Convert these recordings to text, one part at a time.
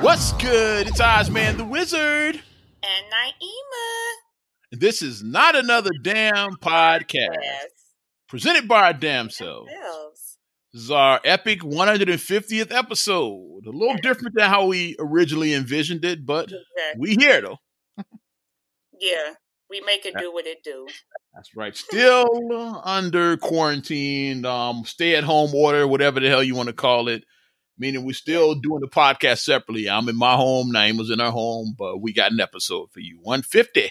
What's good? It's Ozman the Wizard. And Naima. This is not another damn podcast. Yes. Presented by our damn selves. This is our epic 150th episode. A little different than how we originally envisioned it, but Exactly. we here though. Yeah. We make it do what it do. That's right. Still under quarantine, um, stay at home order, whatever the hell you want to call it. Meaning we're still doing the podcast separately. I'm in my home, Naima's in her home, but we got an episode for you. 150.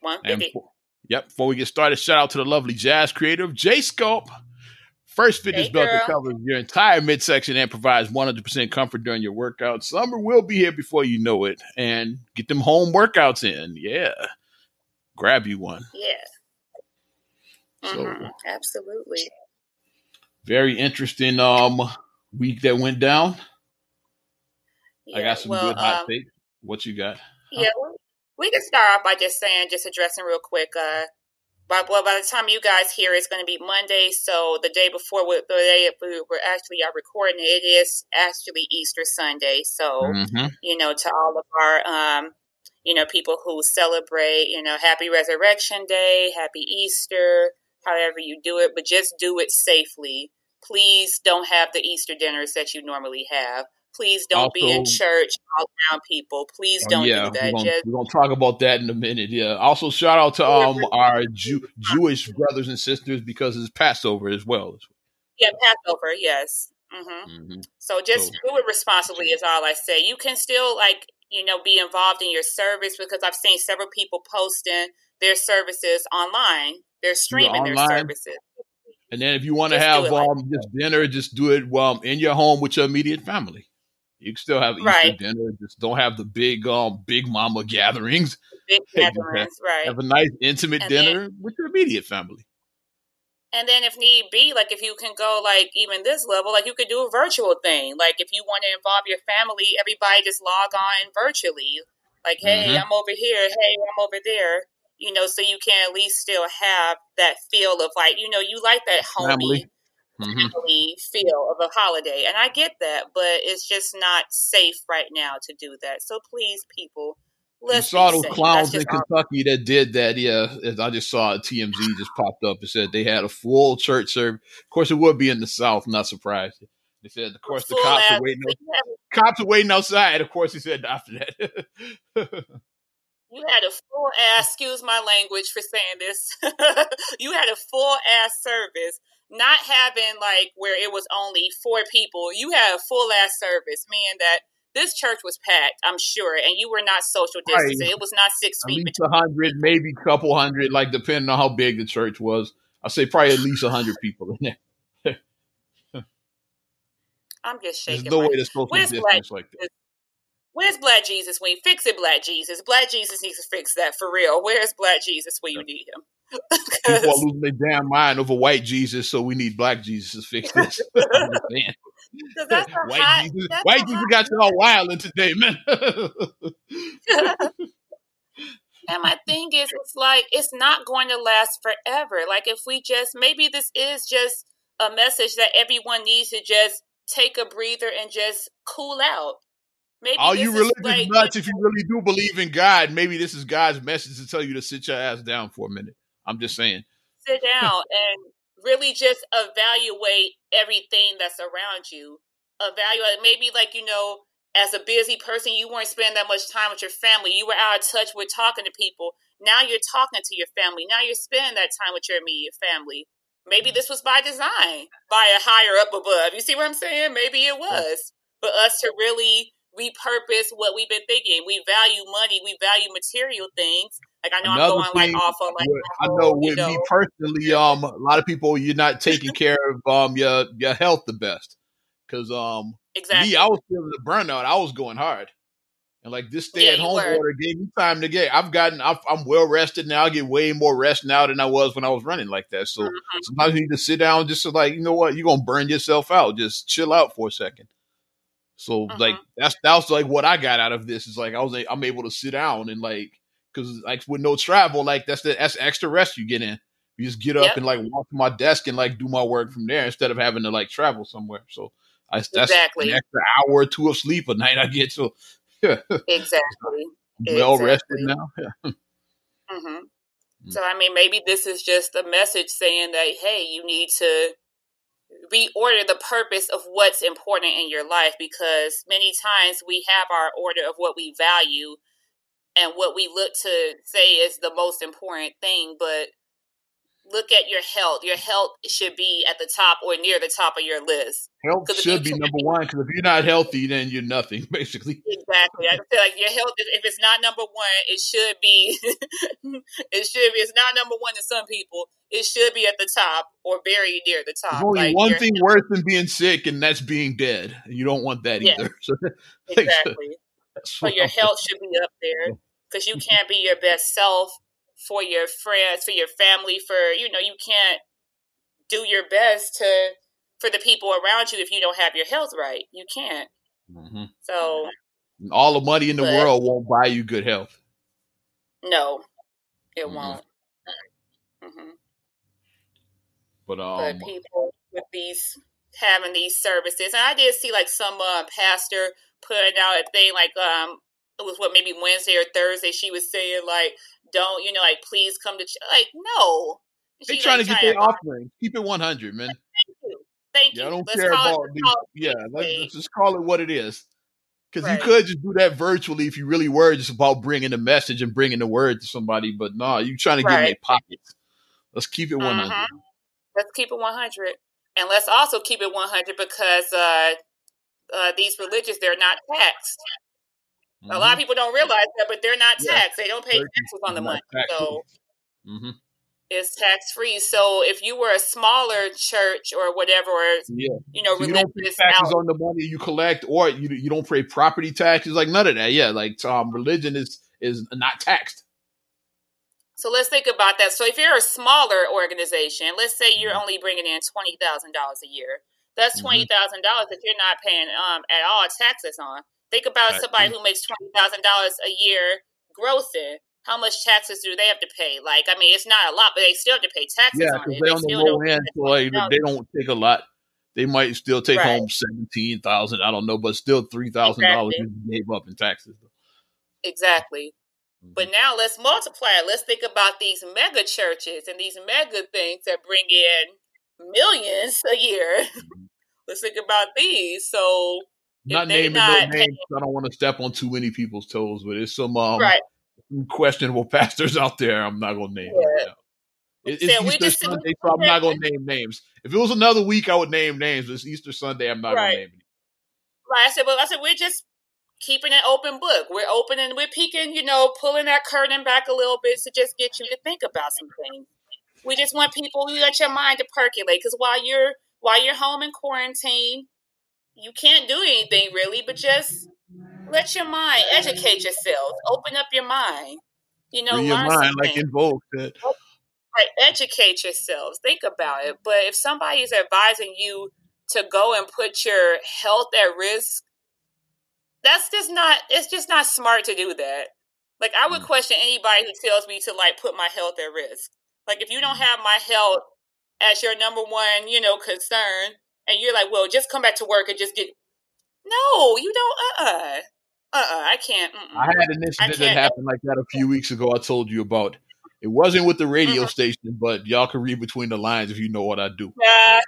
One And before, yep, before we get started, shout out to the lovely jazz creator of J Sculpt. First fitness Hey, belt that covers your entire midsection and provides 100% comfort during your workout. Summer will be here before you know it. And get them home workouts in. Yeah. Grab you one. Yeah. So- Mhm. Absolutely. Very interesting um week that went down. Yeah. I got some well, good hot um, takes. What you got? Yeah, we- we can start off by just saying, just addressing real quick. Uh, by, well, by the time you guys hear, it's going to be Monday. So the day before, we- the day we we're actually are recording, it is actually Easter Sunday. So Mhm. you know, to all of our um, you know, people who celebrate, you know, Happy Resurrection Day, Happy Easter, however you do it, but just do it safely. Please don't have the Easter dinners that you normally have. Please don't be in church all around people. Please Oh, don't yeah, do that. We're gonna, Just we're gonna talk about that in a minute. Yeah. Also, shout out to um our Jew, Jewish brothers and sisters because it's Passover as well. yeah, Passover, yes. hmm Mhm. So just So- do it responsibly is all I say. You can still like, you know, be involved in your service because I've seen several people posting their services online. They're streaming their services. And then if you want to have it like um just dinner, just do it um in your home with your immediate family. You can still have Easter Right. dinner. Just don't have the big um big mama gatherings. Big gatherings, right. Have a nice intimate And then- dinner with your immediate family. And then if need be, like if you can go like even this level, like you could do a virtual thing. Like if you want to involve your family, everybody just log on virtually. Like, hey, Mhm. I'm over here. Hey, I'm over there. You know, so you can at least still have that feel of like, you know, you like that homey Family. Mhm. family feel of a holiday. And I get that, but it's just not safe right now to do that. So please, people, let's saw be those clowns in. Kentucky that did that. Yeah, I just saw a TMZ just popped up and said they had a full church service. Of course, it would be in the South. Not surprised. They said, of course, the cops are waiting. you Cops are waiting outside. Of course, he said after that. You had a full ass, excuse my language for saying this. you had a full ass service, not having like where it was only four people. You had a full ass service, meaning that this church was packed, I'm sure, and you were not social Right. distancing. It was not six at feet least between. a hundred, maybe a couple hundred, like depending on how big the church was. I say probably at least a hundred people in there. I'm just shaking. There's no way to social distance like that. Where's Black Jesus when you fix it, Black Jesus? Black Jesus needs to fix that for real. Where's Black Jesus when you need him? People are losing their damn mind over white Jesus, so we need black Jesus to fix this. I'm just saying. 'cause that's white hot- Jesus, that's white Jesus got you all wilding today, man. And my thing is, it's like it's not going to last forever. Like if we just maybe this is just a message that everyone needs to just take a breather and just cool out. Maybe all you religious like, nuts, if you really do believe in God, maybe this is God's message to tell you to sit your ass down for a minute. I'm just saying. sit down and really just evaluate everything that's around you. Evaluate maybe like you know, as a busy person, you weren't spending that much time with your family. You were out of touch with talking to people. Now you're talking to your family. Now you're spending that time with your immediate family. Maybe mm-hmm. this was by design, by a higher up above. You see what I'm saying? Maybe it was for us to really repurpose what we've been thinking. We value money. We value material things. Like I know Another I'm going like off on like With- I know you with me personally, um, a lot of people you're not taking care of um your your health the best. Cause um exactly. me, I was feeling the burnout. I was going hard. And like this stay at home were. order gave me time to get. I've gotten. I've, I'm well rested now. I get way more rest now than I was when I was running like that. So Mhm. sometimes you need to sit down, just to like you know what, you're gonna burn yourself out. Just chill out for a second. So Mhm. like that's that was like what I got out of this is like I was I'm able to sit down and like because like with no travel like that's the that's extra rest you get in. You just get up Yep. and like walk to my desk and like do my work from there instead of having to like travel somewhere. So I, that's exactly. an extra hour or two of sleep a night I get. So exactly, well exactly. rested now. Yeah. Mm-hmm. Mm. So I mean, maybe this is just a message saying that hey, you need to reorder the purpose of what's important in your life because many times we have our order of what we value and what we look to say is the most important thing, but look at your health. Your health should be at the top or near the top of your list. Health should be number one because if you're not healthy, then you're nothing, basically. Exactly. I feel like your health, if it's not number one, it should be. it should be. It's not number one to some people. It should be at the top or very near the top. There's only like one thing health. worse than being sick, and that's being dead. You don't want that yeah. either. So, exactly. So your health should be up there because you can't be your best self for your friends, for your family, for you know, you can't do your best to for the people around you if you don't have your health right. You can't. Mm-hmm. So all the money in the but, world won't buy you good health. No, it mm-hmm. won't. Mm-hmm. But um, but people with these having these services, and I did see like some uh, pastor putting out a thing like um it was what maybe Wednesday or Thursday. She was saying like don't, you know, like please come to ch-. like no. They're trying like, to get their offering. Keep it one hundred, man. Thank you. Thank yeah, you. I don't let's care about the, yeah. Let's, just call it what it is. Because right. you could just do that virtually if you really were just about bringing the message and bringing the word to somebody. But no, nah, you're trying to right. get in their pockets. Let's keep it one hundred. Mm-hmm. Let's keep it one hundred, and let's also keep it one hundred because uh, uh, these religions they're not taxed. Mm-hmm. A lot of mm-hmm. people don't realize that, but they're not taxed. Yeah. They don't pay taxes on the money. So mm-hmm. it's tax free. So if you were a smaller church or whatever, or yeah. you know, so you don't pay taxes out. on the money you collect, or you you don't pay property taxes, like none of that. Yeah, like um, religion is is not taxed. So let's think about that. So if you're a smaller organization, let's say you're mm-hmm. only bringing in twenty thousand dollars a year. That's mm-hmm. twenty thousand dollars that you're not paying um, at all taxes on. Think about right. somebody who makes twenty thousand dollars a year grossing. How much taxes do they have to pay? Like, I mean, it's not a lot, but they still have to pay taxes yeah, on it. They on the low end, so like, they don't take a lot. They might still take right. home seventeen thousand. I don't know, but still three thousand dollars you gave up in taxes. Exactly. Mm-hmm. But now let's multiply it. Let's think about these mega churches and these mega things that bring in millions a year. Mm-hmm. let's think about these. So not naming not no names. I don't want to step on too many people's toes, but it's some um, right. questionable pastors out there. I'm not gonna name. Yeah. It, it's so Easter Sunday, so I'm not gonna name names. If it was another week, I would name names. But It's Easter Sunday. I'm not right. gonna name any. Right. I said, but I said we're just keeping an open book. We're opening, we're peeking, you know, pulling that curtain back a little bit to just get you to think about some things. We just want people, we let your mind to percolate because while you're while you're home in quarantine, you can't do anything really, but just let your mind educate yourself. Open up your mind. You know, your mind, something. like invoke that. Right, educate yourselves. Think about it. But if somebody is advising you to go and put your health at risk, that's just not. It's just not smart to do that. Like I would mm. question anybody who tells me to like put my health at risk. Like if you don't have my health as your number one, you know, concern, and you're like, well, just come back to work and just get. No, you don't. Uh. Uh-uh. uh. Uh. I can't. Mm-mm. I had an incident that happened like that a few weeks ago. I told you about. It wasn't with the radio mm-hmm. station, but y'all can read between the lines if you know what I do. yeah,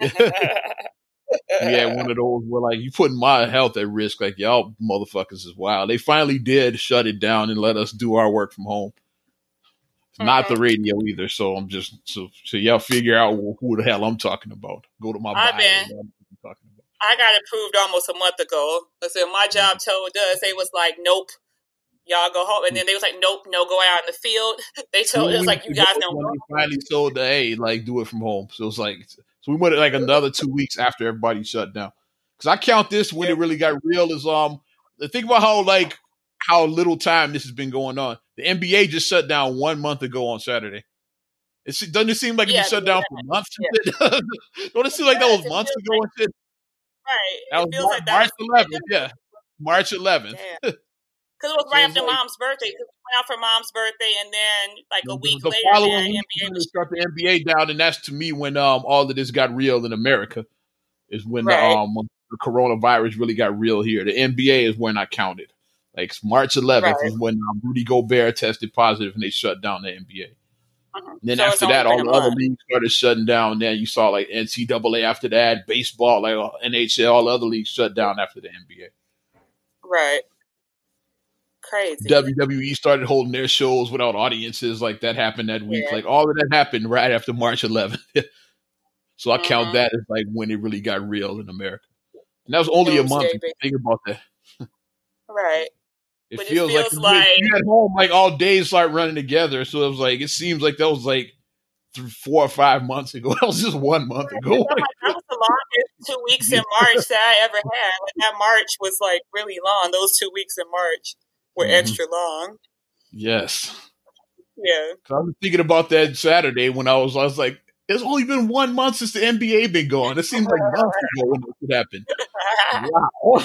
We had one of those where like you putting my health at risk. Like y'all motherfuckers is wild. They finally did shut it down and let us do our work from home. Not the radio either. So I'm just so so y'all figure out who the hell I'm talking about. Go to my I've I got approved almost a month ago. I said my mm-hmm. job told us they was like, nope, y'all go home, and then they was like, nope, no, go out in the field. They told us like, you guys don't. When they finally told the hey, like do it from home. So it's like so we went like another two weeks after everybody shut down. Because I count this when it really got real is um think about how like how little time this has been going on. The NBA just shut down one month ago on Saturday. It doesn't it seem like yeah, it shut down for months? Yeah. Don't it seem like that was months ago shit? Right. That was March, like March 11th. Yeah, March 11th. Because it was right after like, mom's birthday. Because we went out for mom's birthday, and then like a week the later, following week, NBA was shut the NBA down, and that's to me when um all of this got real in America. is when Right. the um when the coronavirus really got real here. The NBA is when I counted. Like March 11th Right. is when um, Rudy Gobert tested positive and they shut down the NBA. And then So after that, all the other month. leagues started shutting down. Then you saw like NCAA after that, baseball, like uh, NHL, all the other leagues shut down after the NBA. Right. Crazy. WWE started holding their shows without audiences. Like that happened that week. Yeah. Like all of that happened right after March 11th. so I count Mhm. that as like when it really got real in America. And that was only a month. Doomsday, If you Think about that. right. It But it feels, feels like, like- you at home, like all days start running together. So it was like it seems like that was like th- four or five months ago. That was just one month ago. I'm like, that was the longest two weeks in March that I ever had. Like that March was like really long. Those two weeks in March were Mhm. extra long. yes. Yeah. I was thinking about that Saturday when I was, I was like, it's only been one month since the NBA been going. It seems like months ago when this happened. Wow.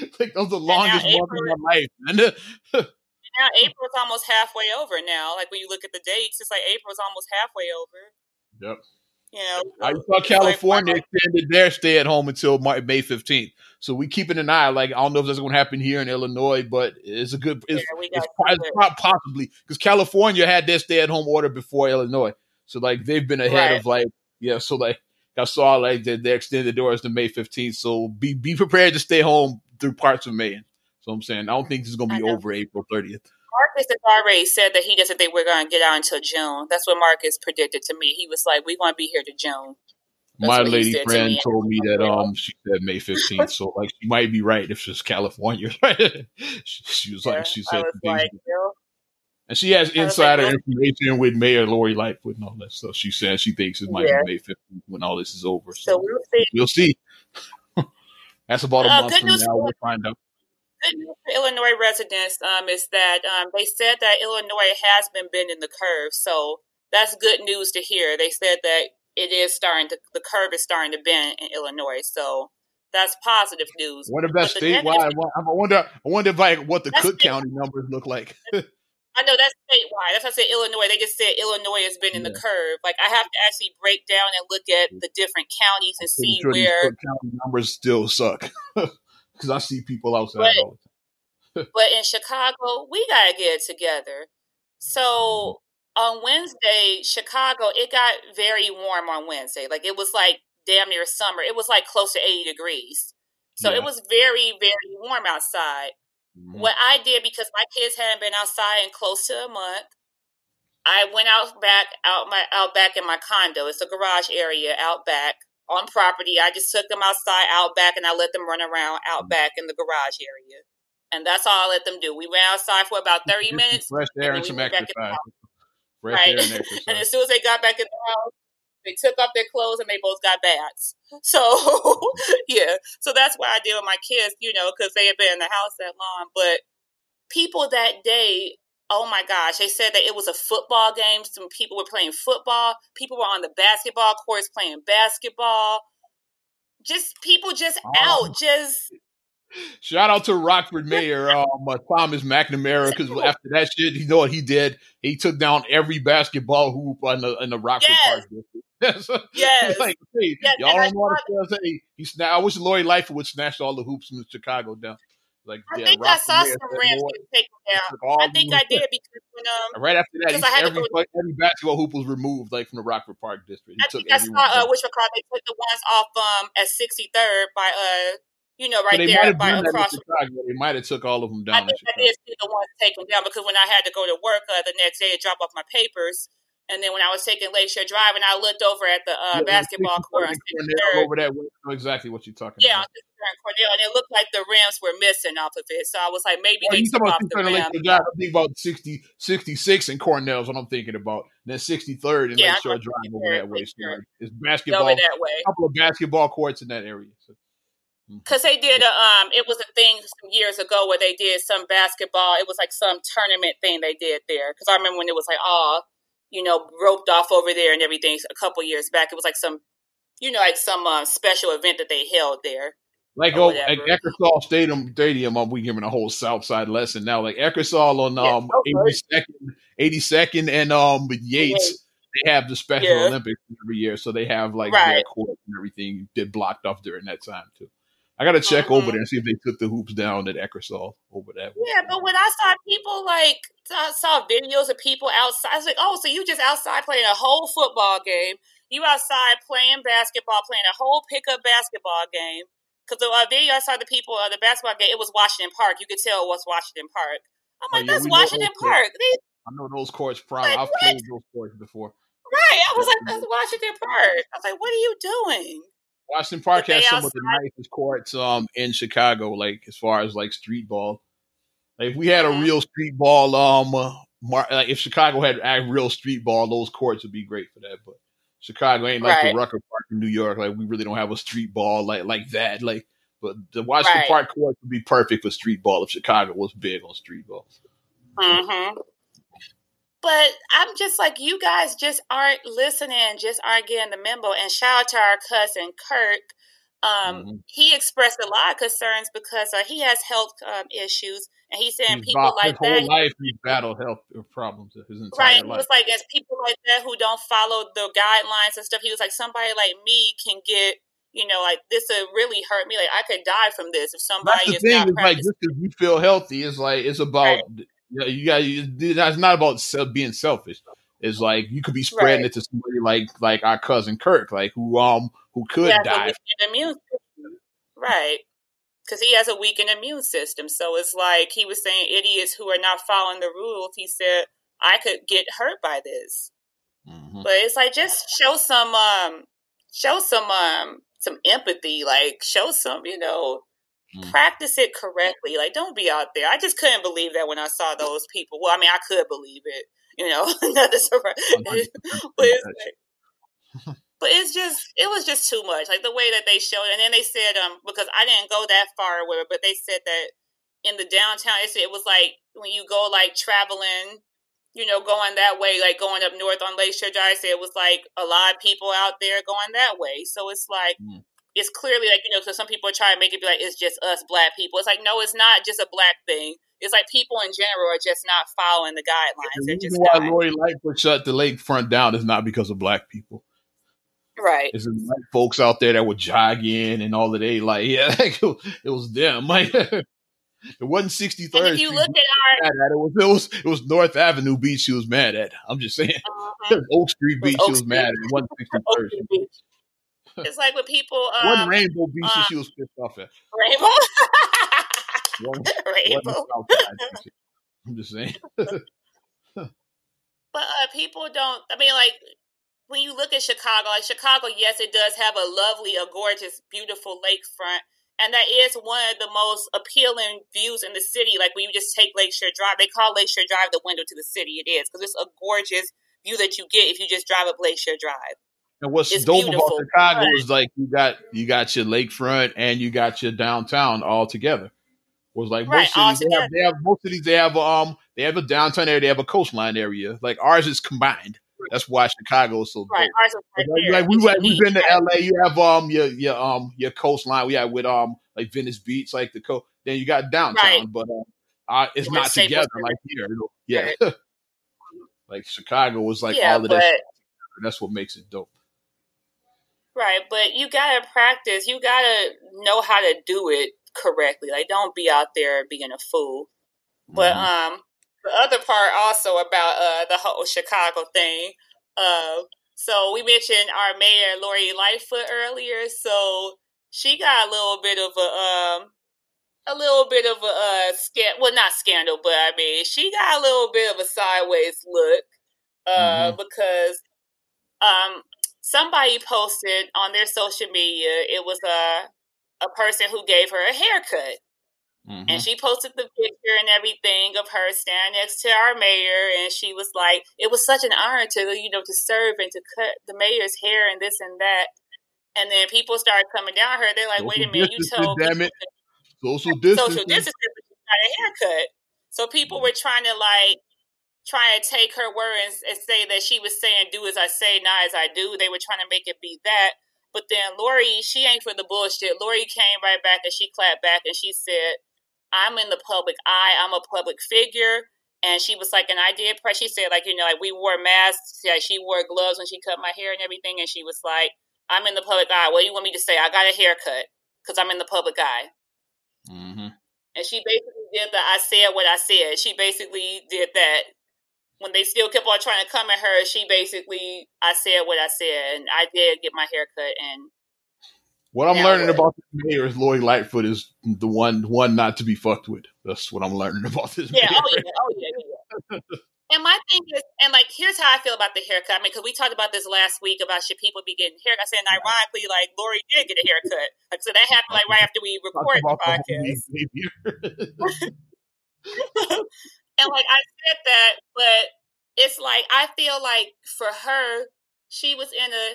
like, that was the longest month of my life. man. now April's almost halfway over now. Like when you look at the dates, it's like April's almost halfway over. Yep. You know, I saw it's like, California extended their stay at home until May 15th. So we keeping an eye. Like I don't know if that's going to happen here in Illinois, but it's a good. It's, Yeah, it's, it's possibly because California had their stay at home order before Illinois. So like they've been ahead Right. of like yeah. So like I saw like they, they extended doors to May 15th. So be be prepared to stay home through parts of May. So I'm saying I don't think this is going to be over April 30th. Marcus has already said that he doesn't think we're going to get out until June. That's what Marcus predicted to me. He was like, "We're going to be here to June." That's My lady to friend me. told me that um she said May 15th. So like she might be right if it's California. she, she was Yeah, like she said like, And she has I was like, insider information with Mayor Lori Lightfoot and all that stuff. She says she thinks it might Yeah. be May 15th when all this is over. So So, we'll see. we'll see. That's about a Uh, month from now. for- We'll find out. Good news for Illinois residents um, is that um, they said that Illinois has been bending the curve. So that's good news to hear. They said that it is starting to, the curve is starting to bend in Illinois. So that's positive news. What if that's But the negative- statewide? I wonder. I wonder if like what the Cook County numbers look like. I know that's statewide. That's why I said Illinois. They just said Illinois has been in the curve. Like I have to actually break down and look at the different counties and see sure where. County numbers still suck because I see people outside. Right. all the time. But in Chicago, we gotta get it together. So mm-hmm. on Wednesday, Chicago, it got very warm on Wednesday. Like it was like damn near summer. It was like close to eighty degrees. So Yeah. it was very, very warm outside. Mhm. What I did because my kids hadn't been outside in close to a month, I went out back out my out back in my condo. It's a garage area out back on property. I just took them outside out back and I let them run around out back in the garage area. And that's all I let them do. We went outside for about thirty minutes, fresh air then and some exercise. Right? air and and as soon as they got back in the house, they took off their clothes and they both got baths. So yeah, so that's what I did with my kids, you know, because they had been in the house that long. But people that day, oh my gosh, they said that it was a football game. Some people were playing football. People were on the basketball courts playing basketball. Just people just Oh. out, just Shout out to Rockford Mayor um, uh, Thomas McNamara because after that shit, you know what he did? He took down every basketball hoop in the in the Rockford Yes. Park district. Yes. like, hey, Yes, y'all I don't know what to say. He sna- I wish Lori Lightfoot would snatch all the hoops in Chicago down. Like, I yeah, think I saw some "Lord, get taken down. I think. I did because when um Right after that, because I had to every go- every basketball hoop was removed, like from the Rockford Park district. He I took think I saw uh, which because they took the ones off um at 63rd by uh you know right might there by across. Chicago. They might have took all of them down in think I did see the ones taken down because when I had to go to work uh, the next day to drop off my papers, and then when I was taking Lakeshore Drive and I looked over at the uh, Yeah, basketball court Cornell over that way. Know exactly what you're talking yeah, about. 63rd and Cornell, and it looked like the rims were missing off of it. So I was like, maybe Well, they you took off the 63rd and rim. Lakeshore Drive. I'm thinking about 60, 66 and Cornell is what I'm thinking about. And then 63rd and Yeah, I Lakeshore Drive over 63rd, that way. So it's basketball, a that way. A couple of basketball courts in that area. So, Cause they did a um, it was a thing some years ago where they did some basketball. It was like some tournament thing they did there. Cause I remember when it was like all, you know, roped off over there and everything. A couple years back, it was like some, you know, like some uh, special event that they held there. like oh, whatever. Eckersall Stadium, Stadium, um, we giving a whole South Side lesson now. Like Eckersall on um so good. 82nd, 82nd and um Yates. they have the Special Yeah. Olympics every year, so they have like Right. their court and everything did blocked off during that time too. I got to check over Mhm. there and see if they took the hoops down at Eckersall over that. Yeah, but when I saw people like I saw videos of people outside, I was like, "Oh, so you just outside playing a whole football game? You outside playing basketball, playing a whole pickup basketball game?" Because the uh, video I saw the people of the basketball game, it was Washington Park. You could tell it was Washington Park. I'm Oh, like, yeah, "That's Washington. Park." I know those courts. From Like, I've what? played those courts before. right? I was like, "That's Washington Park." I was like, "What are you doing?" Washington Park has some of the nicest courts um in Chicago, like as far as like street ball. Like if we had a Mhm. real street ball, um, uh, mar- like if Chicago had a real street ball, those courts would be great for that. But Chicago ain't like Right. the Rucker Park in New York. Like we really don't have a street ball like like that. Like, but the Washington Right. Park courts would be perfect for street ball if Chicago was big on street ball. hmm But I'm just like, you guys just aren't listening, just aren't getting the memo. And shout out to our cousin Kirk. Um, Mhm. He expressed a lot of concerns because uh, he has health um, issues, and he's saying He's people about- like his whole life he's battled health problems his entire Right, he life. was like, as people like that who don't follow the guidelines and stuff, he was like, somebody like me can get, you know, like this would really hurt me. Like I could die from this if somebody That's the is thing. not Is like just because you feel healthy, it's like it's about you, know, you got. That's not about being selfish. It's like you could be spreading Right. it to somebody like like our cousin Kirk, like who um who could He has a die. immune system. Right. Because he has a weakened immune system. So it's like he was saying idiots who are not following the rules. He said, I could get hurt by this. Mhm. But it's like just show some um show some um some empathy. Like show some, you know, Mm. practice it correctly. Like don't be out there. I just couldn't believe that when I saw those people. Well, I mean I could believe it, you know, not the surprise. but it's like, but it's just it was just too much. Like the way that they showed, it. and then they said um because I didn't go that far with it, but they said that in the downtown, it was like when you go like traveling, you know, going that way, like going up north on Lakeshore Drive. It was like a lot of people out there going that way. So it's like. Mm. It's clearly like you know, because some people try to make it be like it's just us black people. It's like no, it's not just a black thing. It's like people in general are just not following the guidelines. The reason why not. Lori Lightfoot shut the lakefront down is not because of black people. Right. It's the white folks out there that were jogging and all of they like yeah, like, it was them. Like it wasn't sixty third if you look at at. It was it was it was North Avenue Beach. She was mad at. I'm just saying. our uh-huh. was Oak Street Beach. Oak she was Street. mad at. It wasn't 63rd Oak Street. Beach. It's like when people One um, Rainbow Beach. uh, she was pissed off at. rainbow, One, rainbow. one I'm just saying. But uh, people don't. I mean, like when you look at Chicago, like Chicago, yes, it does have a lovely, a gorgeous, beautiful lakefront, and that is one of the most appealing views in the city. Like when you just take Lakeshore Drive, they call Lakeshore Drive the window to the city. It is because it's a gorgeous view that you get if you just drive up Lakeshore Drive. And what's It's dope beautiful. about Chicago Right. is like you got you got your lakefront and you got your downtown all together. Was like Right, most cities they have, they have most cities they have um they have a downtown area, they have a coastline area. Like ours is combined. That's why Chicago is so. Right, ours is right Like, like we like, we've been to LA. You have um your your um your coastline. We have with um like Venice Beach, like the coast. Then you got downtown, but uh, uh it's not together like here. Yeah, like Chicago was like yeah, all of that. That's what makes it dope. Right, but you gotta practice. You gotta know how to do it correctly. Like, don't be out there being a fool. But Mhm. um, the other part also about uh the whole Chicago thing. Uh, so we mentioned our mayor Lori Lightfoot earlier. So she got a little bit of a um a little bit of a uh well not scandal, but I mean she got a little bit of a sideways look uh because um somebody posted on their social media it was a a person who gave her a haircut Mhm. and she posted the picture and everything of her standing next to our mayor and she was like it was such an honor to you know to serve and to cut the mayor's hair and this and that and then people started coming down her they're like wait a minute you told damn it. Social distancing. social distancing but she got a haircut so people were trying to like trying to take her words and, and say that she was saying do as i say not as i do they were trying to make it be that but then lori she ain't for the bullshit lori came right back and she clapped back and she said I'm in the public eye. I'm a public figure. And she was like, and I did press. She said, like, you know, like we wore masks. Yeah, she wore gloves when she cut my hair and everything. And she was like, I'm in the public eye. What do you want me to say? I got a haircut because I'm in the public eye. Mm-hmm. And she basically did the I said what I said. She basically did that. When they still kept on trying to come at her, she basically I said what I said, and I did get my haircut. And what I'm learning about this mayor is Lori Lightfoot is the one one not to be fucked with. That's what I'm learning about this. Yeah, oh, mayor. oh yeah, oh yeah, yeah. And my thing is, and like, here's how I feel about the haircut. I mean, because we talked about this last week about should people be getting haircuts. And ironically, like, Lori did get a haircut. Like, so that happened like right after we recorded the podcast. and like, I said that, but it's like, I feel like for her, she was in a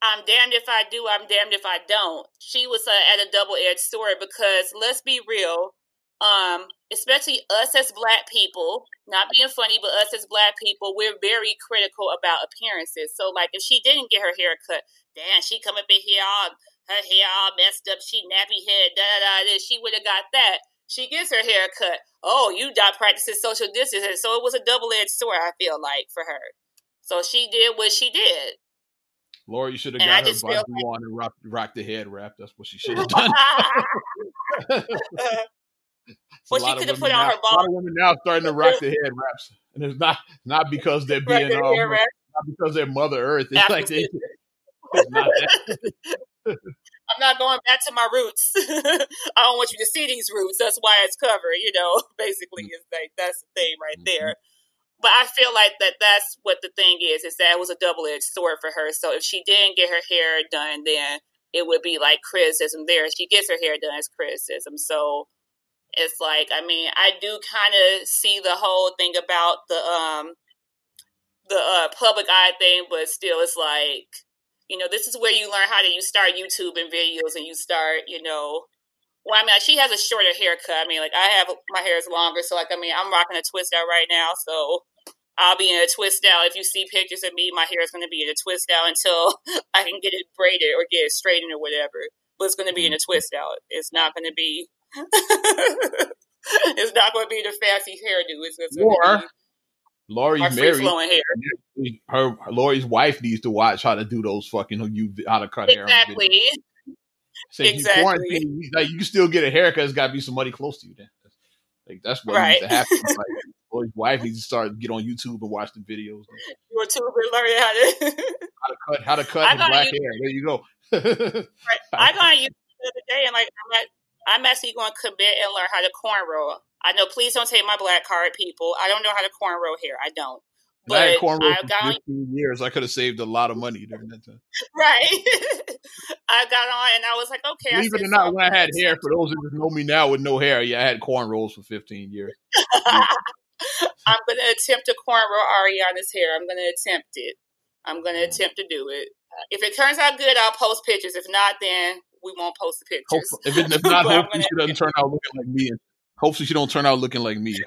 I'm damned if I do, I'm damned if I don't. She was uh, at a double edged sword because let's be real, um, especially us as black people, not being funny, but us as black people, we're very critical about appearances. So, like, if she didn't get her hair cut, damn, she come up in here all her hair all messed up, she nappy head, da da da. She would have got that. She gets her hair cut. Oh, you not practicing social distancing, so it was a double edged sword. I feel like for her. So she did what she did. Lori should have got her butt like... on and rock, rock the head wrap. That's what she should have done. well, she could have put on now, her ball. A lot of women now starting to rock the head wraps, and it's not not because they're being um, not because they're Mother Earth. It's like they, it's not I'm not going back to my roots. I don't want you to see these roots. That's why it's covered. You know, basically, is like that's the thing right there. Mm-hmm. But I feel like that that's what the thing is. Is that it was a double edged sword for her. So if she didn't get her hair done, then it would be like criticism there. If she gets her hair done, it's criticism. So it's like I mean I do kind of see the whole thing about the um the uh, public eye thing, but still it's like you know this is where you learn how to you start YouTube and videos and you start you know well I mean she has a shorter haircut I mean like I have my hair is longer so like I mean I'm rocking a twist out right now so I'll be in a twist out if you see pictures of me my hair is going to be in a twist out until I can get it braided or get it straightened or whatever but it's going to be in a mm-hmm. twist out it's not going to be it's not going to be the fancy hairdo. It's just or Lori's married. Hair. Her, her Lori's wife needs to watch how to do those fucking you how to cut exactly. hair. Exactly. exactly. You, like, you still get a haircut. It's got to be somebody close to you. Then, like that's what right. needs to happen. like, Lori's wife needs to start get on YouTube and watch the videos. YouTube and learn how to how to cut how to cut black hair. There you go. right. I got on YouTube the other day and like I'm at I'm actually going to commit and learn how to cornrow. I know, please don't take my black card, people. I don't know how to cornrow hair. I don't. But I had cornrow I got 15 on, years. I could have saved a lot of money during that time. Right. I got on and I was like, okay. Believe it or not, when I had hair, for those of you who know me now with no hair, yeah, I had cornrows for 15 years. I'm going to attempt to cornrow Ariana's hair. I'm going to attempt it. I'm going to attempt to do it. If it turns out good, I'll post pictures. If not, then we won't post the pictures. Hopefully, if, it, if not, hopefully she doesn't turn out looking like me. Hopefully she don't turn out looking like me.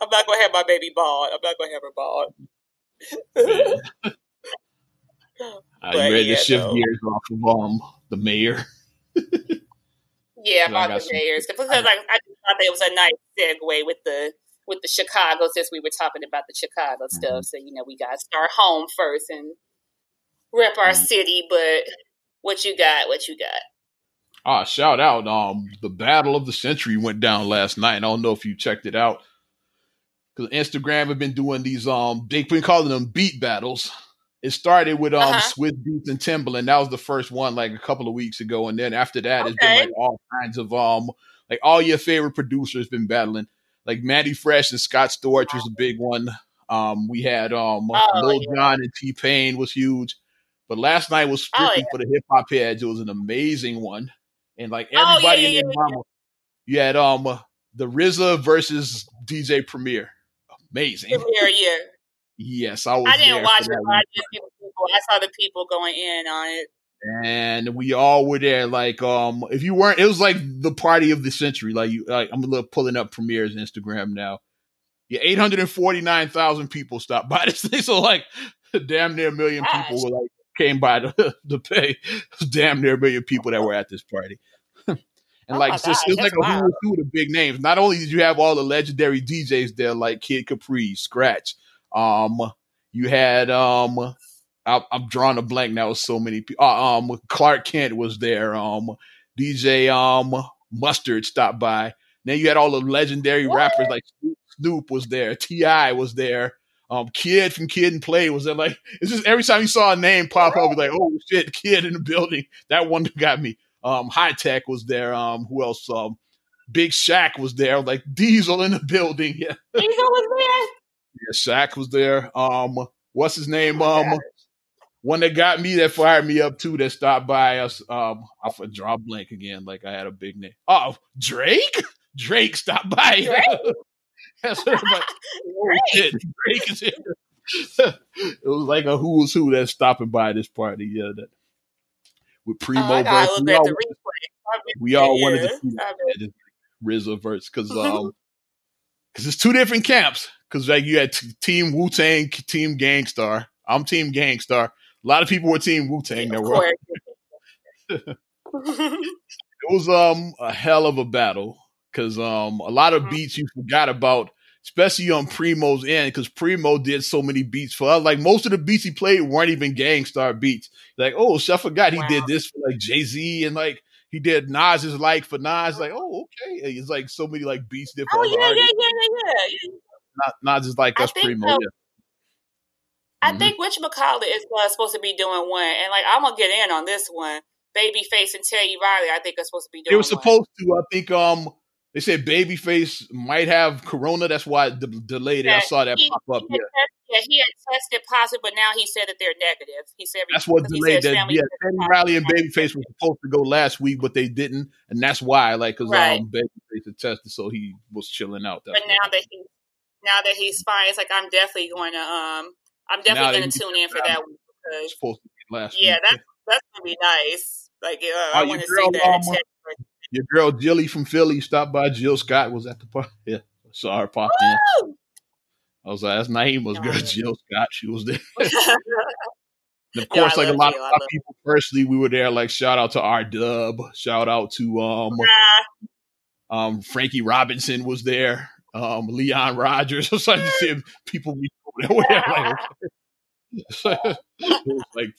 I'm not gonna have my baby bald. I'm not gonna have her bald. I'm ready yeah, to shift no. gears off of um the mayor. yeah, about the mayors because I, like, I just thought that it was a nice segue with the with the Chicago since we were talking about the Chicago mm-hmm. stuff. So you know we got to start home first and rep our mm-hmm. city, but what you got? What you got? Ah, shout out! Um, the battle of the century went down last night. And I don't know if you checked it out because Instagram have been doing these. Um, they've been calling them beat battles. It started with um uh-huh. Swizz Beatz and Timbaland. That was the first one, like a couple of weeks ago, and then after that, okay. it's been like all kinds of um, like all your favorite producers been battling. Like Mannie Fresh and Scott Storch was a big one. Um, we had um oh, Lil yeah. Jon and T Pain was huge. But last night was oh, strictly oh, yeah. for the hip hop heads. It was an amazing one, and like everybody oh, yeah, in yeah, mama, you had um the RZA versus DJ Premier. Amazing. Premier, yeah. yes, I was. I didn't watch it. I just people. I saw the people going in on it. And we all were there. Like, um, if you weren't, it was like the party of the century. Like, you, like I'm a little pulling up Premier's Instagram now. Yeah, 849,000 people stopped by this thing. So, like, damn near a million Gosh. people were like came by to, to pay damn near a million people that were at this party. and oh like it's, just, it's like a who who the big names. Not only did you have all the legendary DJs there, like Kid Capri, Scratch. Um, you had um, I, am drawing a blank now. With so many people. Uh, um, Clark Kent was there. Um, DJ um Mustard stopped by. Then you had all the legendary what? rappers like Snoop was there. T.I. was there. Um, Kid from Kid and Play was there. Like it's just every time you saw a name pop up, like oh shit, Kid in the building. That one got me. Um, Hi-Tek was there. Um, who else? Um, Big Shaq was there. Like Diesel in the building. Yeah, Diesel was there. Yeah, Shaq was there. Um, what's his name? Oh um, one that got me that fired me up too. That stopped by us. Um, I draw blank again. Like I had a big name. Oh, Drake. Drake stopped by. Drake? That's what like, oh, shit, Drake is here. it was like a who's who that's stopping by this party. Yeah, that with oh, Primo oh, verse. We all, we all wanted to see that RZA verse because um because it's two different camps. Because like you had t- Team Wu Tang, Team Gang Starr. I'm Team Gang Starr. A lot of people were Team Wu Tang. There were. it was um a hell of a battle because um a lot of mm-hmm. beats you forgot about, especially on Primo's end, because Primo did so many beats for us. Like most of the beats he played weren't even Gang Starr beats. Like oh, so I forgot he wow. did this for like Jay Z and like he did Nas's like for Nas. Like oh okay, it's like so many like beats did for oh, yeah, yeah, yeah, yeah, yeah, Nas is like us Primo. So. Yeah. I mm-hmm. think Witch McCall is uh, supposed to be doing one, and like I'm gonna get in on this one. Babyface and Teddy Riley, I think are supposed to be doing. They were supposed one. to. I think um they said Babyface might have corona. That's why it de- delayed it. I saw that he, pop up. Yeah. yeah, he had tested positive, but now he said that they're negative. He said that's what delayed that. Yeah, Teddy Riley and Babyface were supposed to go last week, but they didn't, and that's why. Like, because right. um, Babyface had tested, so he was chilling out. But now that he now that he's fine, it's like I'm definitely going to um I'm definitely going to tune in for that one because supposed to be last yeah, week. that's that's gonna be nice. Like, uh, I want to see that. Your girl Jilly from Philly stopped by. Jill Scott was at the party. Yeah, saw her pop in. I was like, that's Naima's girl, Jill Scott. She was there. of course, like a lot, of people personally, we were there. Like, shout out to R Dub. Shout out to um, um, Frankie Robinson was there. Um, Leon Rogers. I was see people we know like, like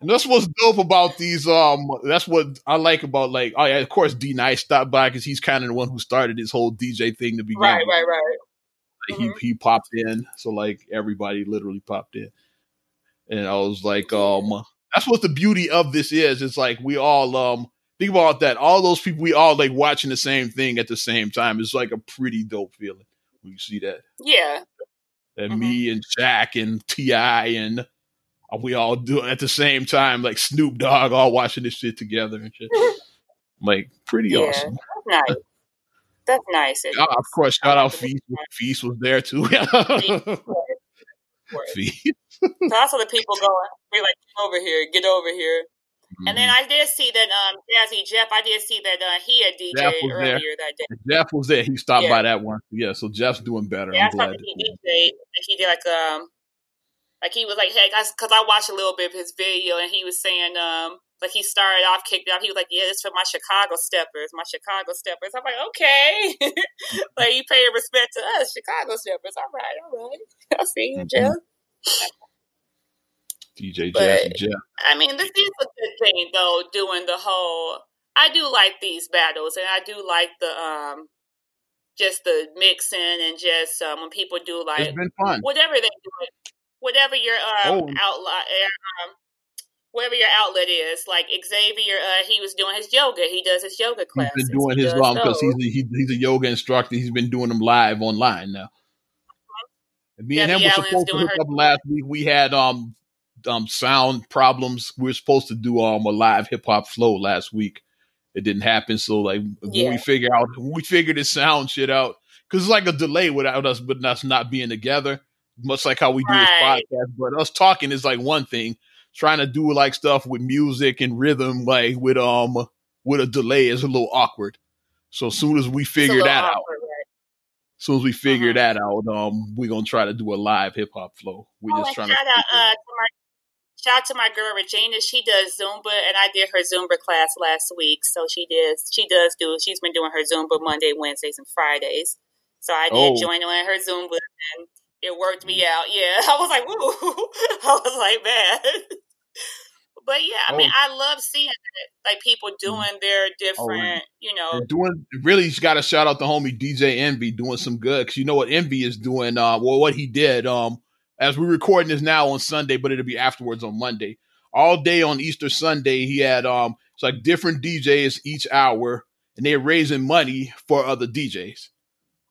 and that's what's dope about these. Um, that's what I like about like. Oh yeah, of course, D Nice stopped by because he's kind of the one who started this whole DJ thing to begin. Right, with. right, right. Like, mm-hmm. He he popped in, so like everybody literally popped in, and I was like, um, that's what the beauty of this is. It's like we all um think about that. All those people, we all like watching the same thing at the same time. It's like a pretty dope feeling when you see that. Yeah. And mm-hmm. me and Jack and T.I. and we all do at the same time, like Snoop Dogg, all watching this shit together and shit. like pretty yeah, awesome. That's nice. That's nice. Uh, of course, shout out Feast. Feast was there too. Feast. so also the people going, be like, get over here, get over here. Mm-hmm. And then mm-hmm. I did see that um Jazzy Jeff, I did see that uh, he had DJ earlier there. that day. Jeff was there. He stopped yeah. by that one. Yeah, so Jeff's doing better. Yeah, I'm I glad. He DJ. He did like um like he was like, hey, guys, because I watched a little bit of his video, and he was saying, um, like he started off, kicked off. He was like, yeah, this for my Chicago steppers, my Chicago steppers. I'm like, okay, like you pay respect to us, Chicago steppers. All right, all right. I'll see you, Jeff. DJ Jeff. I mean, this is a good thing though. Doing the whole, I do like these battles, and I do like the um, just the mixing and just um, when people do like it's been fun. whatever they do whatever your um, oh. outlet, um, whatever your outlet is. Like Xavier, uh, he was doing his yoga. He does his yoga classes. He's been doing he his um because he's a, he, he's a yoga instructor. He's been doing them live online now. Mm-hmm. And me Debbie and him were supposed to hook up last week. We had um um sound problems. We were supposed to do um a live hip hop flow last week. It didn't happen. So like yeah. when we figure out when we figure this sound shit out, because it's like a delay without us, but us not being together much like how we do right. this podcast. But us talking is like one thing. Trying to do like stuff with music and rhythm, like with um with a delay, is a little awkward. So as soon as we figure that awkward, out, right? as soon as we figure uh-huh. that out, um, we're gonna try to do a live hip hop flow. We're oh, just trying shout to. Out, uh, to my, shout out to my girl Regina. She does Zumba, and I did her Zumba class last week. So she does. She does do. She's been doing her Zumba Monday, Wednesdays, and Fridays. So I did oh. join her Zumba, and it worked me out. Yeah, I was like, woo. I was like, man. But yeah, I oh. mean, I love seeing it, like people mm. doing their oh, different, oh, you know, doing. Really, got to shout out the homie DJ Envy doing some good because you know what Envy is doing. Uh, well, what he did. Um, as we're recording this now on Sunday, but it'll be afterwards on Monday. All day on Easter Sunday, he had um, it's like different DJs each hour, and they're raising money for other DJs.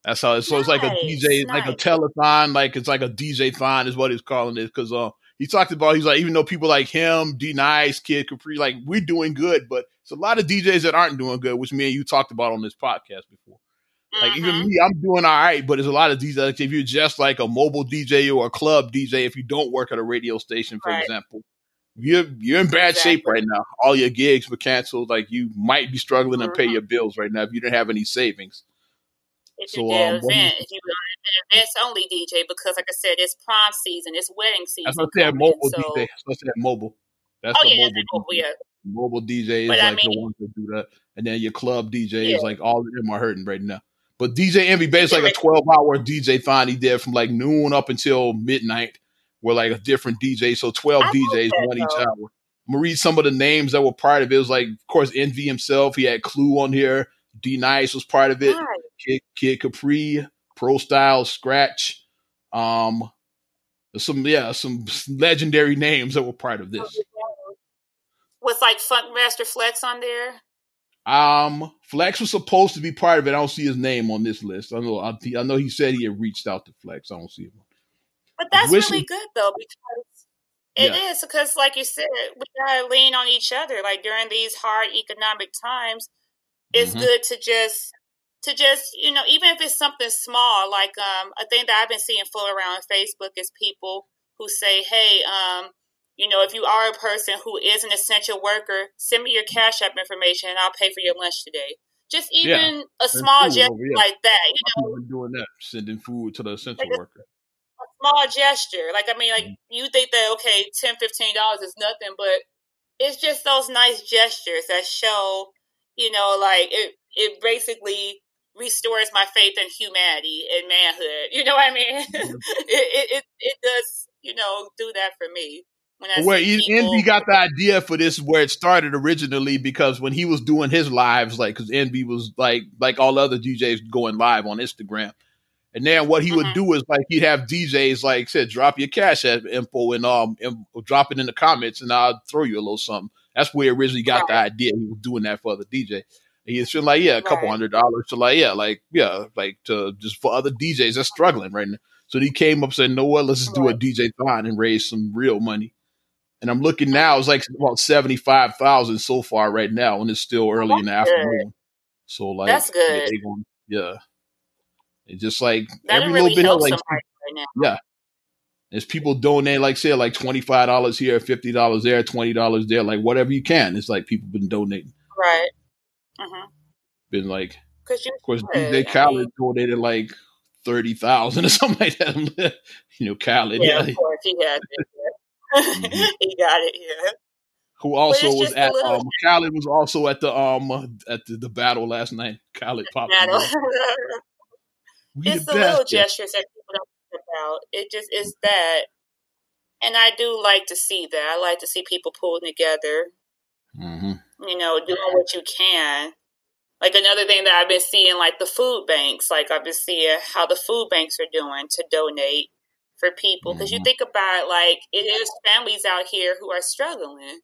That's how. It's, so it's like a DJ, nice. like a telethon, like it's like a DJ thon is what he's calling it because uh he talked about he's like even though people like him, D Nice, Kid Capri, like we're doing good, but it's a lot of DJs that aren't doing good, which me and you talked about on this podcast before. Like mm-hmm. even me, I'm doing all right, but there's a lot of DJs. Like if you're just like a mobile DJ or a club DJ, if you don't work at a radio station, for right. example, you're you're in bad exactly. shape right now. All your gigs were canceled. Like you might be struggling mm-hmm. to pay your bills right now if you didn't have any savings. If so, you did um, event, if you an events only DJ, because like I said, it's prom season, it's wedding season. That's what I said. Mobile so. DJ. That's what I said. Mobile. That's oh, the yeah, mobile. mobile, yeah. Mobile DJ is but like I mean, the ones that do that, and then your club DJ yeah. is like all of them are hurting right now. But DJ Envy basically like a twelve hour DJ thon he did from like noon up until midnight, where like a different DJ. So twelve I DJs, one each hour. I'm gonna read some of the names that were part of it. It was like, of course, Envy himself. He had Clue on here. D Nice was part of it. Kid, Kid Capri, Prostyle, Scratch. Um, some yeah, some legendary names that were part of this. Was like Funkmaster Flex on there? Um, Flex was supposed to be part of it. I don't see his name on this list. I know. I, I know he said he had reached out to Flex. I don't see him. But that's really good though, because it yeah. is because, like you said, we gotta lean on each other. Like during these hard economic times, it's mm-hmm. good to just to just you know even if it's something small like um a thing that i've been seeing float around on facebook is people who say hey um you know if you are a person who is an essential worker send me your cash app information and i'll pay for your lunch today just even yeah. a small gesture yeah. like that you know doing that sending food to the essential like worker a small gesture like i mean like mm-hmm. you think that okay 10 15 dollars is nothing but it's just those nice gestures that show you know like it it basically restores my faith in humanity and manhood. You know what I mean? Mm-hmm. it, it it does you know do that for me. When I where Envy got the idea for this, where it started originally, because when he was doing his lives, like because Envy was like like all other DJs going live on Instagram, and then what he mm-hmm. would do is like he'd have DJs like said, drop your cash app info and um and drop it in the comments, and I'll throw you a little something. That's where he originally got right. the idea. He was doing that for other DJ. He's feeling like, yeah, a couple right. hundred dollars to like, yeah, like, yeah, like to just for other DJs that's struggling right now. So he came up saying, "No what? Let's just do a DJ thon and raise some real money." And I'm looking now; it's like about seventy five thousand so far right now, and it's still early in the good. afternoon. So like, that's good. Yeah, yeah. it's just like that every really little bit, of like, right yeah. There's people donate, like say, like twenty five dollars here, fifty dollars there, twenty dollars there, like whatever you can. It's like people been donating. Right. Mm-hmm. Been like, of course, DJ Khaled mean, donated like thirty thousand or something like that. you know, Khaled. Yeah, yeah. of course he had it. mm-hmm. he got it. Yeah. Who also was at um, Khaled was also at the um at the, the battle last night. Khaled popped. Battle. it's the, the little gestures that people don't think about. It just is that, and I do like to see that. I like to see people pulling together. Mm-hmm you know, doing what you can. Like another thing that I've been seeing, like the food banks, like I've been seeing how the food banks are doing to donate for people. Because mm-hmm. you think about it, like it is families out here who are struggling,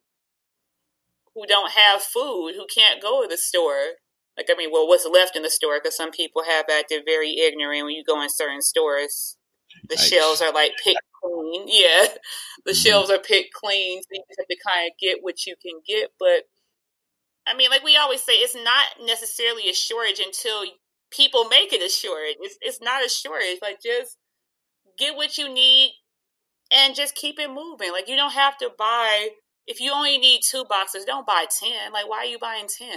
who don't have food, who can't go to the store. Like, I mean, well, what's left in the store? Because some people have acted very ignorant when you go in certain stores. The nice. shelves are like picked clean. Yeah, the mm-hmm. shelves are picked clean. So you have to kind of get what you can get. But I mean, like we always say, it's not necessarily a shortage until people make it a shortage. It's, it's not a shortage. Like, just get what you need and just keep it moving. Like, you don't have to buy, if you only need two boxes, don't buy 10. Like, why are you buying 10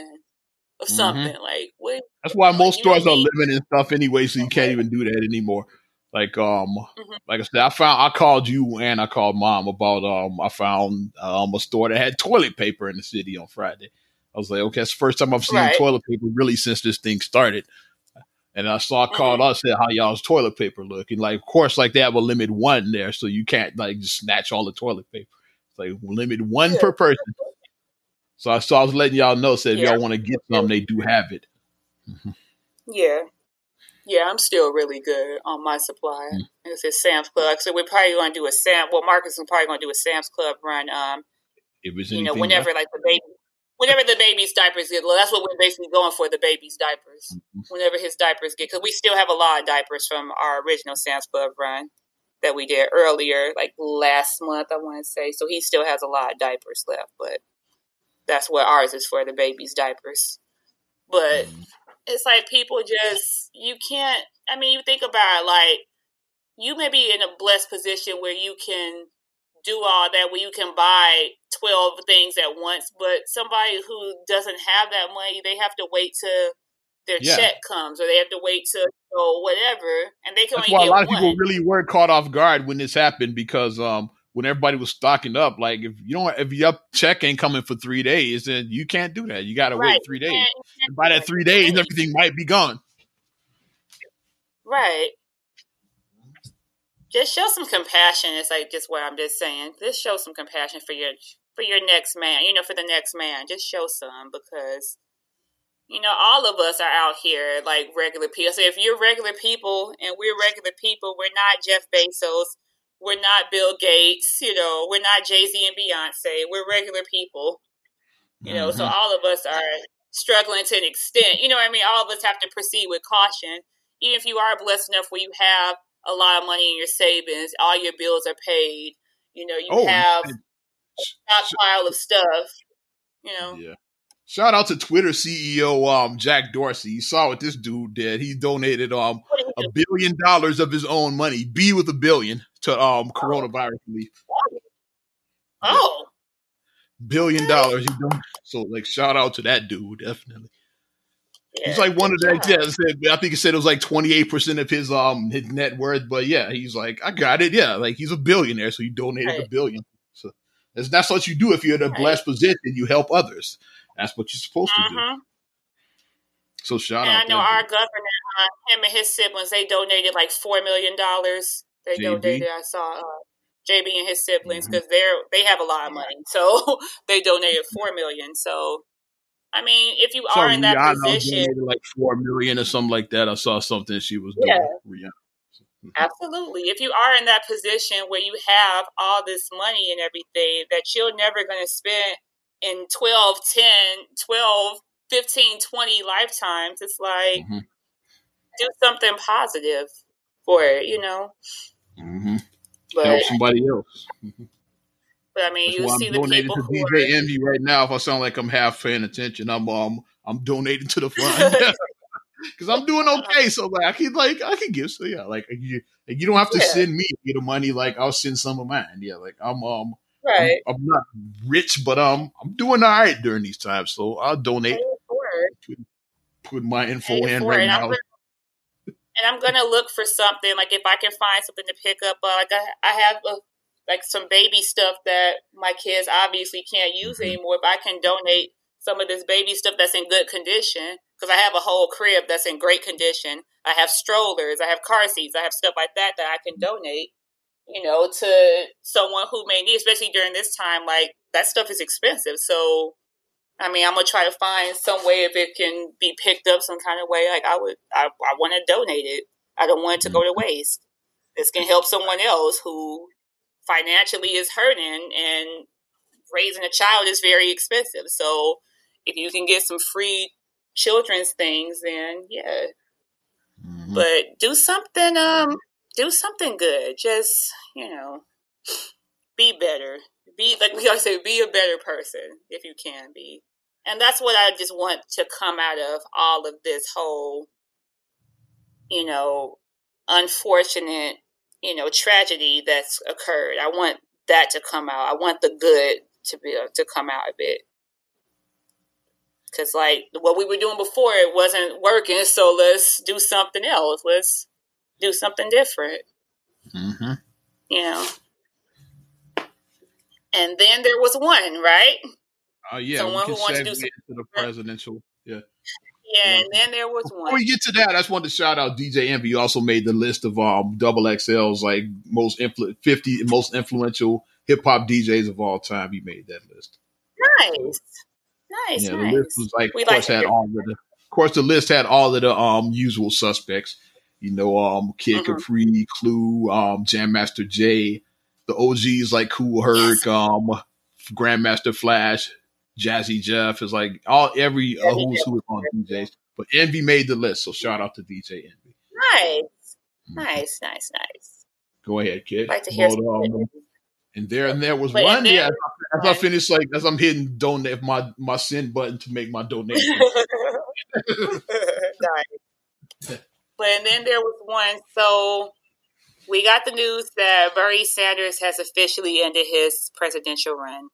of mm-hmm. something? Mm-hmm. Like, what? That's why most stores are need- and stuff anyway, so you can't even do that anymore. Like um, mm-hmm. like I said, I found I called you and I called mom about um, I found um a store that had toilet paper in the city on Friday. I was like, okay, it's the first time I've seen right. toilet paper really since this thing started. And I saw called mm-hmm. us said how y'all's toilet paper look. And like of course like they have a limit one there, so you can't like just snatch all the toilet paper. It's like limit one yeah. per person. So I so I was letting y'all know said if yeah. y'all want to get some, they do have it. Mm-hmm. Yeah. Yeah, I'm still really good on my supply. Mm. It's Sam's Club. So we're probably going to do a Sam. Well, Marcus is probably going to do a Sam's Club run. Um, it was you know whenever left? like the baby whenever the baby's diapers get, low, that's what we're basically going for the baby's diapers. Mm-hmm. Whenever his diapers get, because we still have a lot of diapers from our original Sam's Club run that we did earlier, like last month, I want to say. So he still has a lot of diapers left, but that's what ours is for the baby's diapers. But mm-hmm. it's like people just, you can't, I mean, you think about it, like, you may be in a blessed position where you can do all that where you can buy 12 things at once but somebody who doesn't have that money they have to wait till their yeah. check comes or they have to wait to or whatever and they can That's why a lot of people really were caught off guard when this happened because um when everybody was stocking up like if you don't if your check ain't coming for three days then you can't do that you got to right. wait three days and by that three days everything might be gone right just show some compassion. It's like just what I'm just saying. Just show some compassion for your for your next man. You know, for the next man. Just show some because you know all of us are out here like regular people. So if you're regular people and we're regular people, we're not Jeff Bezos. We're not Bill Gates. You know, we're not Jay Z and Beyonce. We're regular people. You know, mm-hmm. so all of us are struggling to an extent. You know what I mean? All of us have to proceed with caution. Even if you are blessed enough where you have a lot of money in your savings. All your bills are paid. You know, you oh, have stockpile of stuff. You know. Yeah. Shout out to Twitter CEO um, Jack Dorsey. You saw what this dude did. He donated um a billion dollars of his own money, B with a billion, to um oh. coronavirus relief. Oh. Billion dollars. So like shout out to that dude, definitely. Yeah, he's like one of the yeah, I think he said it was like twenty eight percent of his um his net worth, but yeah, he's like, I got it. Yeah, like he's a billionaire, so he donated right. a billion. That's, that's what you do if you're in a blessed position. You help others. That's what you're supposed to do. Mm-hmm. So shout and out. I know our governor, uh, him and his siblings, they donated like four million dollars. They JB. donated. I saw uh, JB and his siblings because mm-hmm. they're they have a lot of money, so they donated four million. So I mean, if you are in that Rihanna position, like four million or something like that. I saw something she was doing. Yeah. Mm-hmm. Absolutely. If you are in that position where you have all this money and everything that you're never going to spend in 12, 10, 12, 15, 20 lifetimes, it's like mm-hmm. do something positive for it, you know? Mm-hmm. But, Help somebody else. Mm-hmm. But I mean, That's you see I'm the people to DJ Envy right now. If I sound like I'm half paying attention, I'm um I'm donating to the fund because I'm doing okay. So like I can like I can give. So yeah, like you like, you don't have to yeah. send me the money. Like I'll send some of mine. Yeah, like I'm um right. I'm, I'm not rich, but um I'm doing all right during these times. So I'll donate. Put, put my info in right now. and I'm gonna look for something like if I can find something to pick up. Uh, like I, I have a like some baby stuff that my kids obviously can't use mm-hmm. anymore. If I can donate some of this baby stuff that's in good condition because I have a whole crib that's in great condition. I have strollers, I have car seats, I have stuff like that that I can donate. You know, to someone who may need, especially during this time. Like that stuff is expensive, so I mean, I'm gonna try to find some way if it can be picked up some kind of way. Like I would, I, I want to donate it. I don't want it to go to mm-hmm. waste. This can help someone else who financially is hurting and raising a child is very expensive. So if you can get some free children's things, then yeah. Mm-hmm. But do something um do something good. Just, you know, be better. Be like we always say, be a better person if you can be. And that's what I just want to come out of all of this whole, you know, unfortunate you know tragedy that's occurred. I want that to come out. I want the good to be to come out of it. Cause like what we were doing before, it wasn't working. So let's do something else. Let's do something different. Mm-hmm. You know. And then there was one, right? Oh yeah, Someone we who can wants to do something into the presidential. Yeah. Yeah, and then there was Before one. we get to that, I just wanted to shout out DJ Envy. He also made the list of um double XL's like most influ- fifty most influential hip hop DJs of all time. He made that list. Nice. Nice, Yeah, the nice. list was like, We of course, had all the, of course, the list had all of the um usual suspects. You know, um, Kid Mhm. Capri, Clue, um, Jam Master Jay, the OGs like Kool Herc, um, Grandmaster Flash, Jazzy Jeff is like all every uh, who's on DJs. But Envy made the list, so shout out to DJ Envy. Nice. Mhm. Nice, nice, nice. Go ahead, kid. Like to hear um, and there and there was one. Yeah, as I finish, like as I'm hitting donate my my send button to make my donation. nice. But and then there was one. So we got the news that Bernie Sanders has officially ended his presidential run.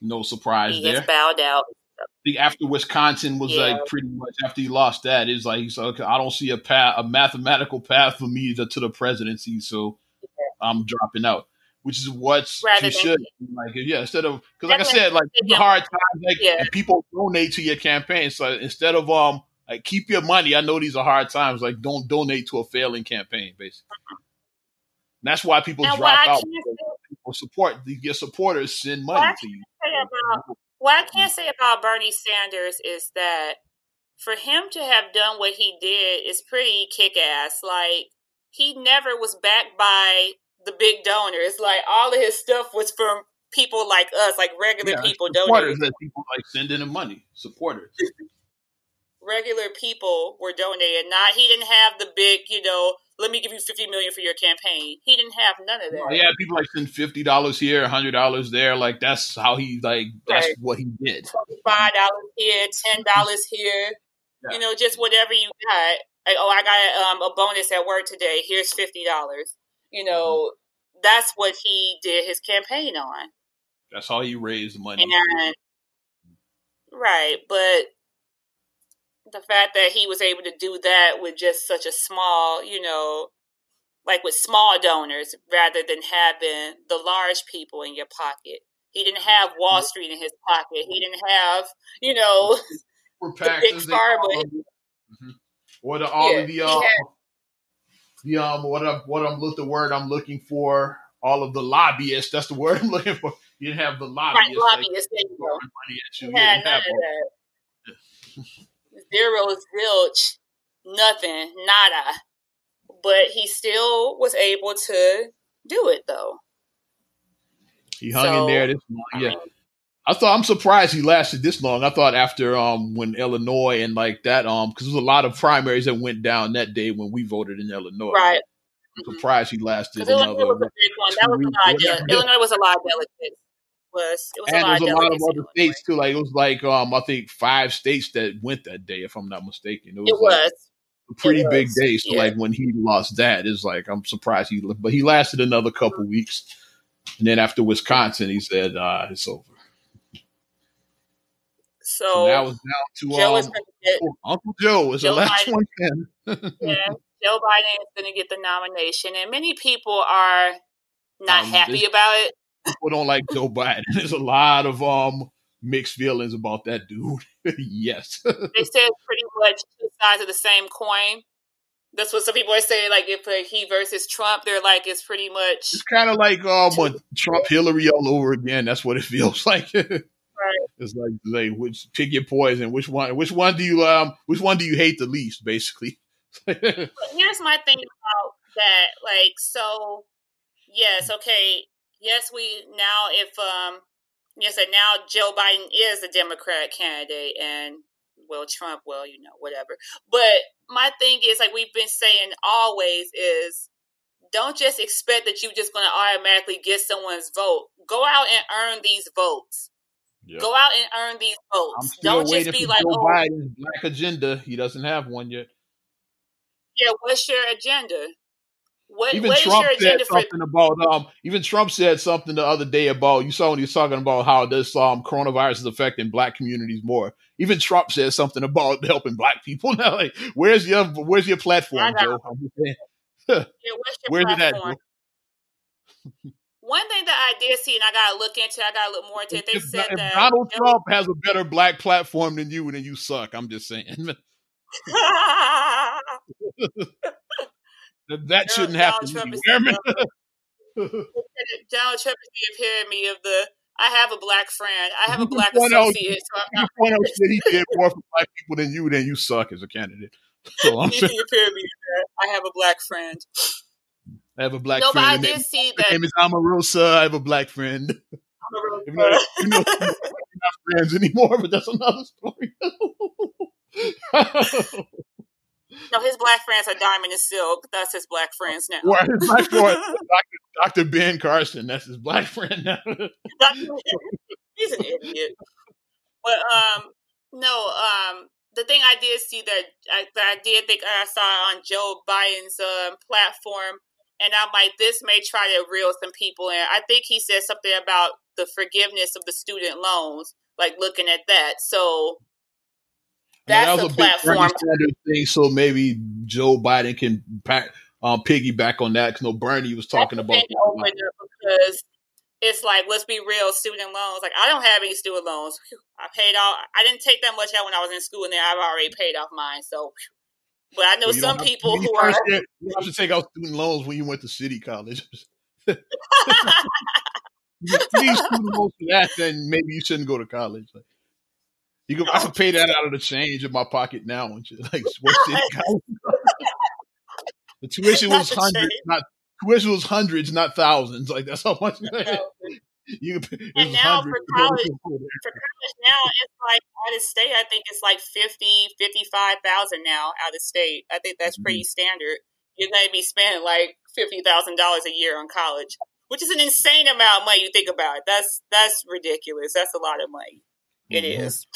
no surprise He there. has bowed out. think after Wisconsin was Yeah. like pretty much after he lost that, it's like he's like I don't see a path, a mathematical path for me to, to the presidency, so I'm dropping out. Which is what Rather you than- should like. Yeah, instead of because like I said, like than- hard times, like Yeah. and people donate to your campaign. So instead of um like keep your money, I know these are hard times. Like don't donate to a failing campaign, basically. And that's why people Now, drop out. People support your supporters send money to you. about what I can say about Bernie Sanders is that for him to have done what he did is pretty kick ass. Like he never was backed by the big donors. Like all of his stuff was from people like us, like regular Yeah, people supporters donating. that people like sending them money. Supporters. Regular people were donating. Not he didn't have the big, you know, let me give you fifty million for your campaign. He didn't have none of that. Yeah, people like send fifty dollars here, hundred dollars there. Like that's how he like that's Right. what he did. five dollars here, ten dollars here. Yeah. You know, just whatever you got. Like, oh, I got um, a bonus at work today. Here's fifty dollars. You know, that's what he did his campaign on. That's how he raised money. And right, but the fact that he was able to do that with just such a small, you know, like with small donors rather than having the large people in your pocket. He didn't have Wall Street in his pocket. He didn't have, you know, For big PACs, as they star, call but- them. Mhm. Or the all Yeah, of the he um, had- the um what I'm what I'm look the word I'm looking for. All of the lobbyists. That's the word I'm looking for. You didn't have the right, lobbyists. like, lobbyists. You you. He You had none of that. Zero, zilch, nothing, nada. But he still was able to do it, though. He hung in there this. I Yeah. I thought I'm surprised he lasted this long. I thought after um when Illinois and like that um because there was a lot of primaries that went down that day when we voted in Illinois. right. I'm surprised he lasted Because Illinois was a big one. That was a lot. Illinois was a lot of delegates. Was it was and a lot there's a lot of other states too. Like it was like um I think five states that went that day, if I'm not mistaken. It was, It like was. a pretty it big was, day. So yeah. like when he lost that, it's like I'm surprised he but he lasted another couple weeks. And then after Wisconsin, he said, uh, it's over. So So now it's down to Joe um, get Uncle Joe is the last Biden. one. Yeah, Joe Biden is going to get the nomination, and many people are not Um, happy about it. People don't like Joe Biden. There's a lot of um mixed feelings about that dude. yes. They say it's pretty much two sides of the same coin. That's what some people are saying. Like if uh, he versus Trump, they're like it's pretty much It's kind of like um Trump Hillary all over again. That's what it feels like. It's like like which pick your poison. Which one? Which one do you um? Which one do you hate the least? Basically. But here's my thing about that. Like, so yes, okay, yes, we now if um yes, and now Joe Biden is a Democrat candidate, and well, Trump, well, you know, whatever. But my thing is, like we've been saying always, is don't just expect that you're just going to automatically get someone's vote. Go out and earn these votes. Yeah. Go out and earn these votes. Don't just be like, Joe oh, Biden's black agenda. He doesn't have one yet. yeah, what's your agenda? What, Even what is Trump your said agenda for something about um. Even Trump said something the other day about you saw when he was talking about how this um coronavirus is affecting black communities more. Even Trump said something about helping black people. Now, like, where's your where's your platform. Joe? I'm just saying. Yeah, what's your Where did that platform? go? One thing that I did see, and I gotta look into, I gotta look more into it. They If, said if that Donald Trump has a better black platform than you, and then you suck. I'm just saying. that that shouldn't Donald happen Trump. Donald Trump is the epitome of the I have a black friend. I have a black out- associate. So I'm not point out that he did more for black people than you, then you suck as a candidate. So I'm saying the epitome of that. I have a black friend. I have a black no, but friend. I did name- see that. name is Omarosa. I have a black friend. Even though, you know, we're not friends anymore, but that's another story. No, his black friends are Diamond and Silk. That's his black friends now. or his black friend. Dr. Ben Carson. That's his black friend now. He's an idiot. But um, no, um, the thing I did see that I, that I did think I saw on Joe Biden's um, platform, and I'm like, this may try to reel some people in. I think he said something about the forgiveness of the student loans, like looking at that. So that's that was a big Bernie platform. Sanders thing, so maybe Joe Biden can pack, um, piggyback on that. Because no, Bernie was talking That's about the thing over there because it's like, let's be real, student loans. Like, I don't have any student loans. I paid off. I didn't take that much out when I was in school, and then I've already paid off mine. So. But I know Well, some people who are. You have to take out student loans when you went to city college. you student loans for that, then maybe you shouldn't go to college. Like, you can, I can pay that out of the change in my pocket now and shit. Like what city college? the tuition was hundreds, not tuition was hundreds, not thousands. Like that's how much. You And now for to go to college- For college now, it's like out of state. I think it's like 50, 55,000 now out of state. I think that's pretty standard. You're going to be spending like fifty thousand dollars a year on college, which is an insane amount of money. You think about it. That's that's ridiculous. That's a lot of money. It Mhm. is.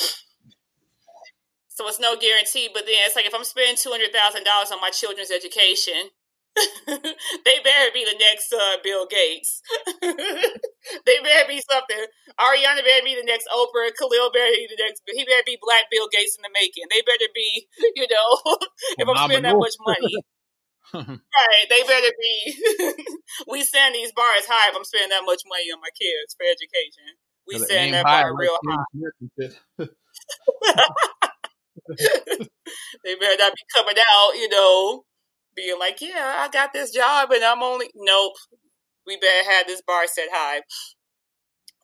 So it's no guarantee, but then it's like if I'm spending two hundred thousand dollars on my children's education, they better be the next uh, Bill Gates. they better be something. Ariana better be the next Oprah. Khalil better be the next. He better be Black Bill Gates in the making. They better be, you know, if I'm spending that much money. Right, they better be. we send these bars high if I'm spending that much money on my kids for education. We send that bar real high. They better not be coming out, you know, being like, "Yeah, I got this job, and I'm only." Nope, we better have this bar set high.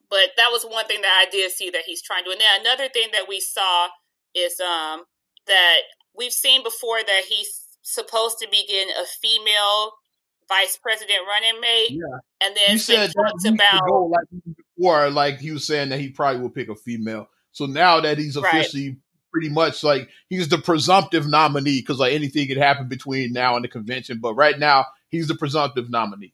But that was one thing that I did see that he's trying to. do. And then another thing that we saw is um that we've seen before that he's supposed to be getting a female vice president running mate, Yeah. and then You said talks about ago, like before, like he was saying that he probably will pick a female. So now that he's Right. Pretty much like he's the presumptive nominee because like anything could happen between now and the convention, but right now he's the presumptive nominee.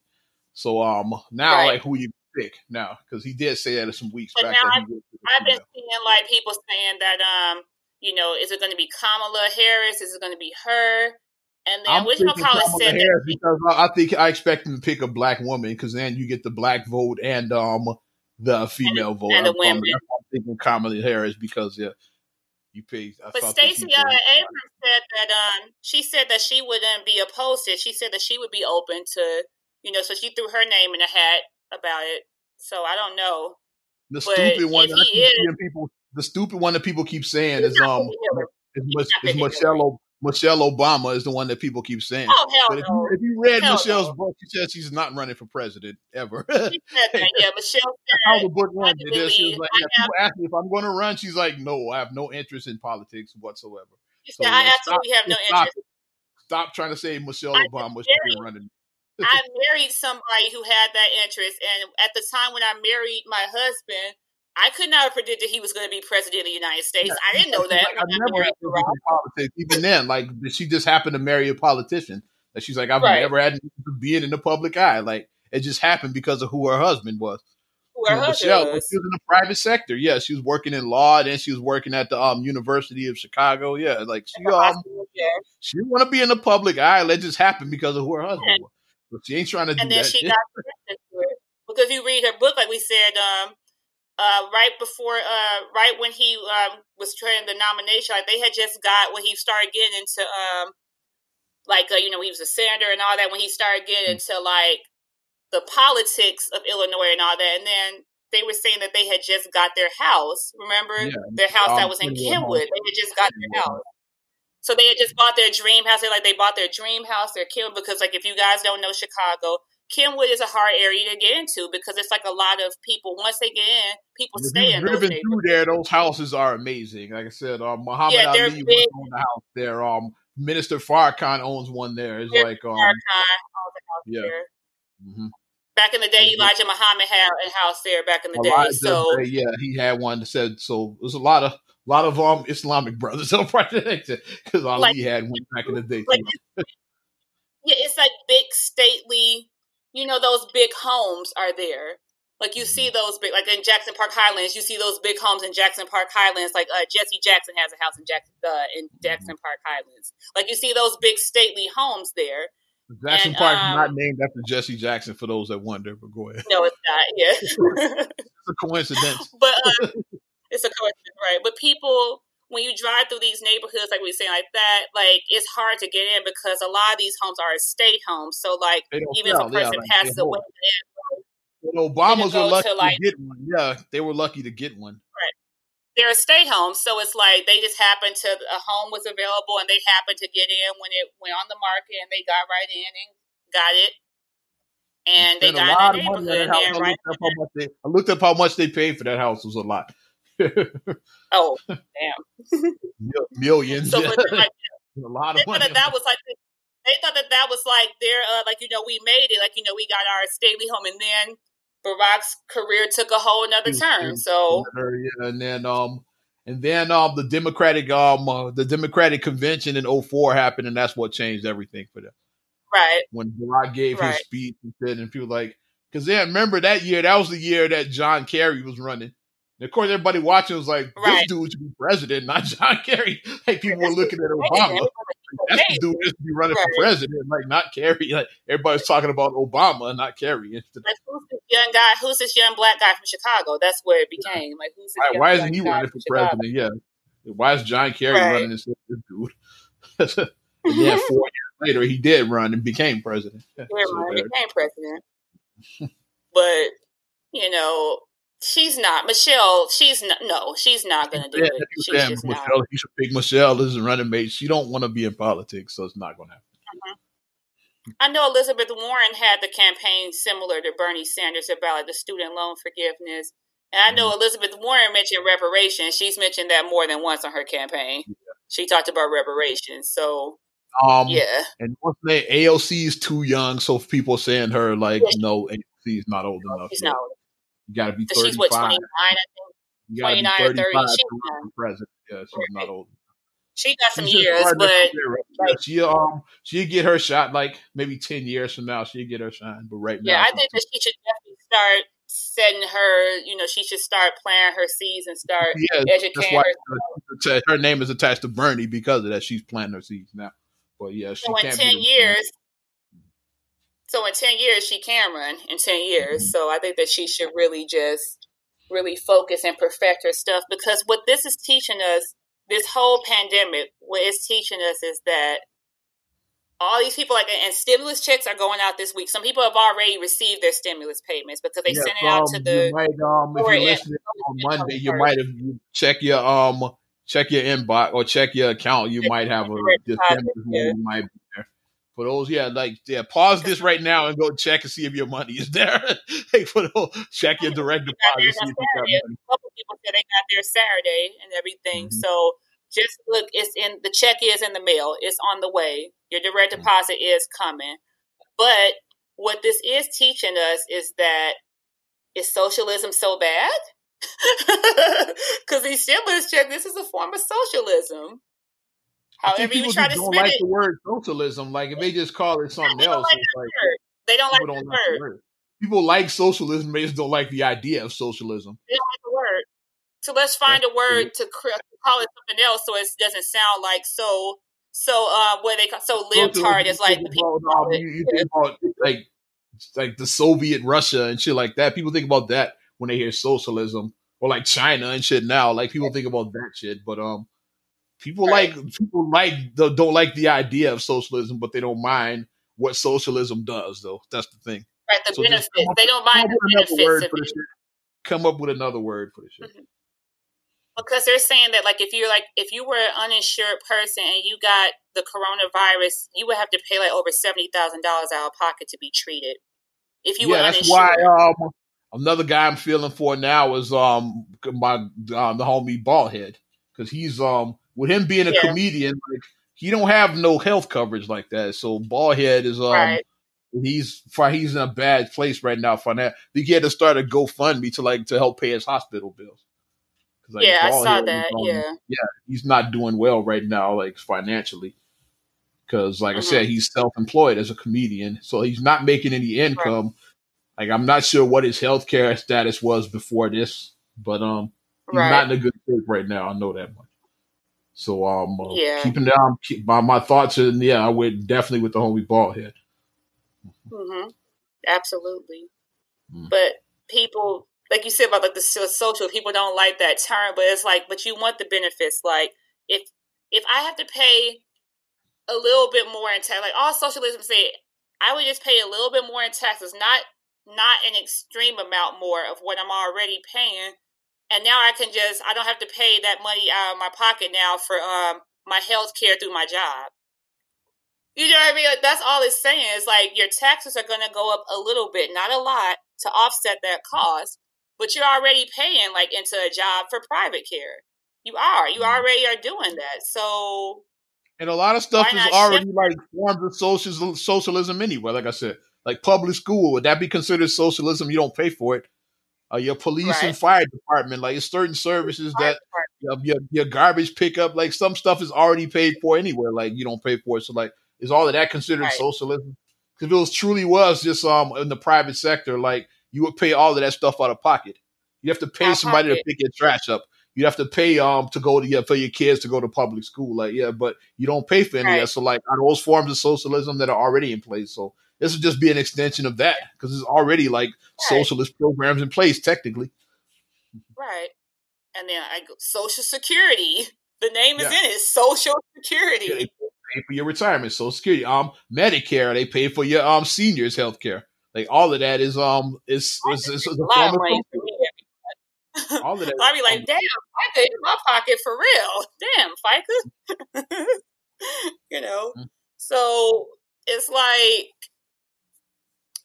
So um now Right. like who you pick now because he did say that some weeks But back. now that he would pick a I've been seeing like people saying that um, you know, is it going to be Kamala Harris? Is it going to be her? And then I'm which McCullough Kamala said that because I I think I expect him to pick a black woman because then you get the black vote and um the female vote. and the I'm- I'm- women. I'm thinking Kamala Harris because yeah, you pay. I But Stacey uh, Abrams said that um, she said that she wouldn't be opposed to it. She said that she would be open to, you know, so she threw her name in a hat about it. So I don't know. The But stupid one that I he keep is- people, the stupid one that people keep saying is um is, He's is picking Michelle Obama is the one that people keep saying. Oh hell But if no! you, if you read Hell Michelle's no. book, she says she's not running for president ever. She said that, yeah, Michelle said How the book. There, she was like, yeah, people ask me if I'm going to run. She's like, no, I have no interest in politics whatsoever. she So, said I stop- absolutely have no stop, interest. Stop trying to say Michelle I Obama should be running. I married somebody who had that interest, and at the time when I married my husband, I could not have predicted he was going to be president of the United States. I didn't know that. Like, I never married had Barack. politics. Even then, like she just happened to marry a politician. That she's like, I've Right. never had being in the public eye. Like it just happened because of who her husband was. Who her You know, husband Michelle, was. she was in the private sector. Yeah, she was working in law. and Then she was working at the um University of Chicago. Yeah, like she um Yeah. she want to be in the public eye. That just happened because of who her husband was. But she ain't trying to do and then that. she got because you read her book, like we said, um, uh, right before, uh, right when he um, was trying the nomination, like they had just got when he started getting into um, like uh, you know he was a senator and all that when he started getting into like the politics of Illinois and all that, and then they were saying that they had just got their house. Remember Yeah. their house that was in Kenwood Kenwood. They had just got their house. So they had just bought their dream house. They like they bought their dream house, their Kenwood, because like if you guys don't know Chicago, Kenwood is a hard area to get into because it's like a lot of people. Once they get in, people If stay in driven through there, those houses are amazing. Like I said, um, Muhammad Yeah, Ali big. owns the house there. Um, Minister Farrakhan owns one there. It's like um, Farrakhan owns a house yeah. there. mhm. Back in the day. Elijah Muhammad had a house there back in the day. Elijah, So yeah, he had one that said so. There's a lot of lot of um Islamic brothers because Ali Like- had one back in the day. like yeah, it's like big stately. You know, those big homes are there. Like you see those big, like in Jackson Park Highlands, you see those big homes in Jackson Park Highlands. Like uh, Jesse Jackson has a house in Jackson uh, in Jackson Park Highlands. Like you see those big stately homes there. Jackson and, Park um, is not named after Jesse Jackson for those that wonder. But go ahead, No, it's not. Yeah, it's a coincidence. but uh, it's a coincidence, right? But people, when you drive through these neighborhoods, like we say, like that, like it's hard to get in because a lot of these homes are estate homes. So, like, even if sell, a yeah, person like, passes away, The Obamas were lucky to, to, get one. Yeah, they were lucky to get one. they're estate homes. So it's like they just happened to a home was available and they happened to get in when it went on the market and they got right in and got it. And they Spent a got lot in of the money that house. and I right looked, up how much they, I looked up how much they paid for that house. It was a lot. Oh damn. Millions. So them, like, a lot they of thought money. that that was like they thought that that was like their uh, like you know we made it like you know we got our stately home and then Barack's career took a whole another turn. So yeah, and then um and then um the Democratic um uh, the Democratic convention in 04 happened and that's what changed everything for them. right, When Barack gave Right. his speech and said and people like because then remember that year that was the year that John Kerry was running. And of course everybody watching was like this Right. dude should be president, not John Kerry. Like people were looking at Obama. That's the dude that should be running Right. for president, like not Kerry. Like everybody's talking about Obama, not Kerry. Like who's this young guy? Who's this young black guy from Chicago? That's where it became. Like who's this Why, why isn't he running for Chicago? president? Yeah. Why is John Kerry Right. running instead of this dude? and then four years later, he did run and became president. Yeah, So right, there- became president. but you know, she's not Michelle. She's not. No, she's not going to do Yeah, it. She's said just not. Michelle, you should pick Michelle as a running mate. She don't want to be in politics, so it's not going to happen. I know Elizabeth Warren had the campaign similar to Bernie Sanders about like, the student loan forgiveness. And I Mm-hmm. know Elizabeth Warren mentioned reparations. She's mentioned that more than once on her campaign. She talked about reparations. So Um, yeah, And what's name? AOC is too young, so people saying her like, Yeah. no, AOC is not old enough. she's yet. not. You got to be So she's what thirty-five. twenty nine. I think You got to be 29 or 30. thirty-five She's to run for president. Yeah, she's not old. she got some She's years, but like- she um she'll get her shot like maybe ten years from now. She'll get her shine, but right now, yeah, I think that she should definitely start setting her. You know, she should start planting her seeds and start yeah, educating her. her name is attached to Bernie because of that. She's planting her seeds now. But yeah, she So in ten years, so in ten years she can run. In ten years, Mm-hmm. so I think that she should really just really focus and perfect her stuff because what this is teaching us, this whole pandemic, what it's teaching us is that all these people like and stimulus checks are going out this week. Some people have already received their stimulus payments because they Yeah, sent it out to um, the you might, um, if you're listening on Monday, you might have you check your um check your inbox or check your account. You might have a deposit, yeah. money might. For those, yeah, like yeah, pause this right now and go check and see if your money is there. hey, for those, check your direct deposit, you got Saturday. money. A couple people said they got their Saturday and everything. Mhm. So just look, it's in the check is in the mail. It's on the way. Your direct Mm-hmm. deposit is coming. But what this is teaching us is that is socialism so bad? Because these stimulus checks, this is a form of socialism. I think However, you people try to don't spend like it, the word socialism. Like if they just call it something else, like like they don't like the don't like the word. word. People like socialism, they just don't like the idea of socialism. They don't like the word. So let's find a word to call it something else so it doesn't sound like so so uh what they call so libtard is like the people about, call it. you, you think about like like the Soviet Russia and shit like that. People think about that when they hear socialism or like China and shit now. Like people think about that shit, but um, People right. like people like the, don't like the idea of socialism, but they don't mind what socialism does, though. That's the thing. Right, the so benefits. They don't mind the benefits. Come up with another word for the shit. Mm-hmm. Because they're saying that, like, if you're like, if you were an uninsured person and you got the coronavirus, you would have to pay like over seventy thousand dollars out of pocket to be treated. If you yeah, were that's why um, another guy I'm feeling for now is um my um, the homie Ballhead because he's um with him being a yeah. comedian, like he don't have no health coverage like that. So Ballhead is um right. he's he's in a bad place right now for that. He had to start a GoFundMe to like to help pay his hospital bills. Like, yeah, I saw that. Um, yeah, yeah, he's not doing well right now, like financially, because like mm-hmm. I said, mm-hmm. he's self-employed as a comedian, so he's not making any income. Right. Like I'm not sure what his healthcare status was before this, but um, he's right. not in a good shape right now. I know that much. So um, uh, yeah. keeping down keep, my my thoughts and yeah, I went definitely with the homie Baldhead. Mm-hmm. Absolutely, mm. but people like you said about like the social, people don't like that term, but it's like, but you want the benefits. Like if if I have to pay a little bit more in tax, like all socialism say, I would just pay a little bit more in taxes, not not an extreme amount more of what I'm already paying, and now I can just I don't have to pay that money out of my pocket now for um my health care through my job. You know what I mean? That's all it's saying is like your taxes are going to go up a little bit, not a lot, to offset that cost but you're already paying like into a job for private care. You are. You mm-hmm. already are doing that. So and a lot of stuff is already shift? like forms of social socialism anyway. Like I said, like public school would that be considered socialism? You don't pay for it. Uh, your police right. and fire department, like certain services that your, your, your garbage pickup, like some stuff is already paid for anywhere. Like you don't pay for it. So like, is all of that considered right. socialism? Because it was truly was just um in the private sector, like you would pay all of that stuff out of pocket. You have to pay out somebody pocket. to pick your trash up. You have to pay um to go to yeah, for your kids to go to public school. Like yeah, but you don't pay for any right. of that. So like are those forms of socialism that are already in place. So this would just be an extension of that because there's already like right. socialist programs in place technically. Right. And then I go Social Security. The name is yeah. in it. Social Security. Yeah, pay for your retirement, Social Security. Um, Medicare. They pay for your um seniors' health care. Like all of that is um is is, is, is a form of all of that. I'd be like, damn, FICA in my pocket for real. Damn, FICA. you know. Mm-hmm. So it's like,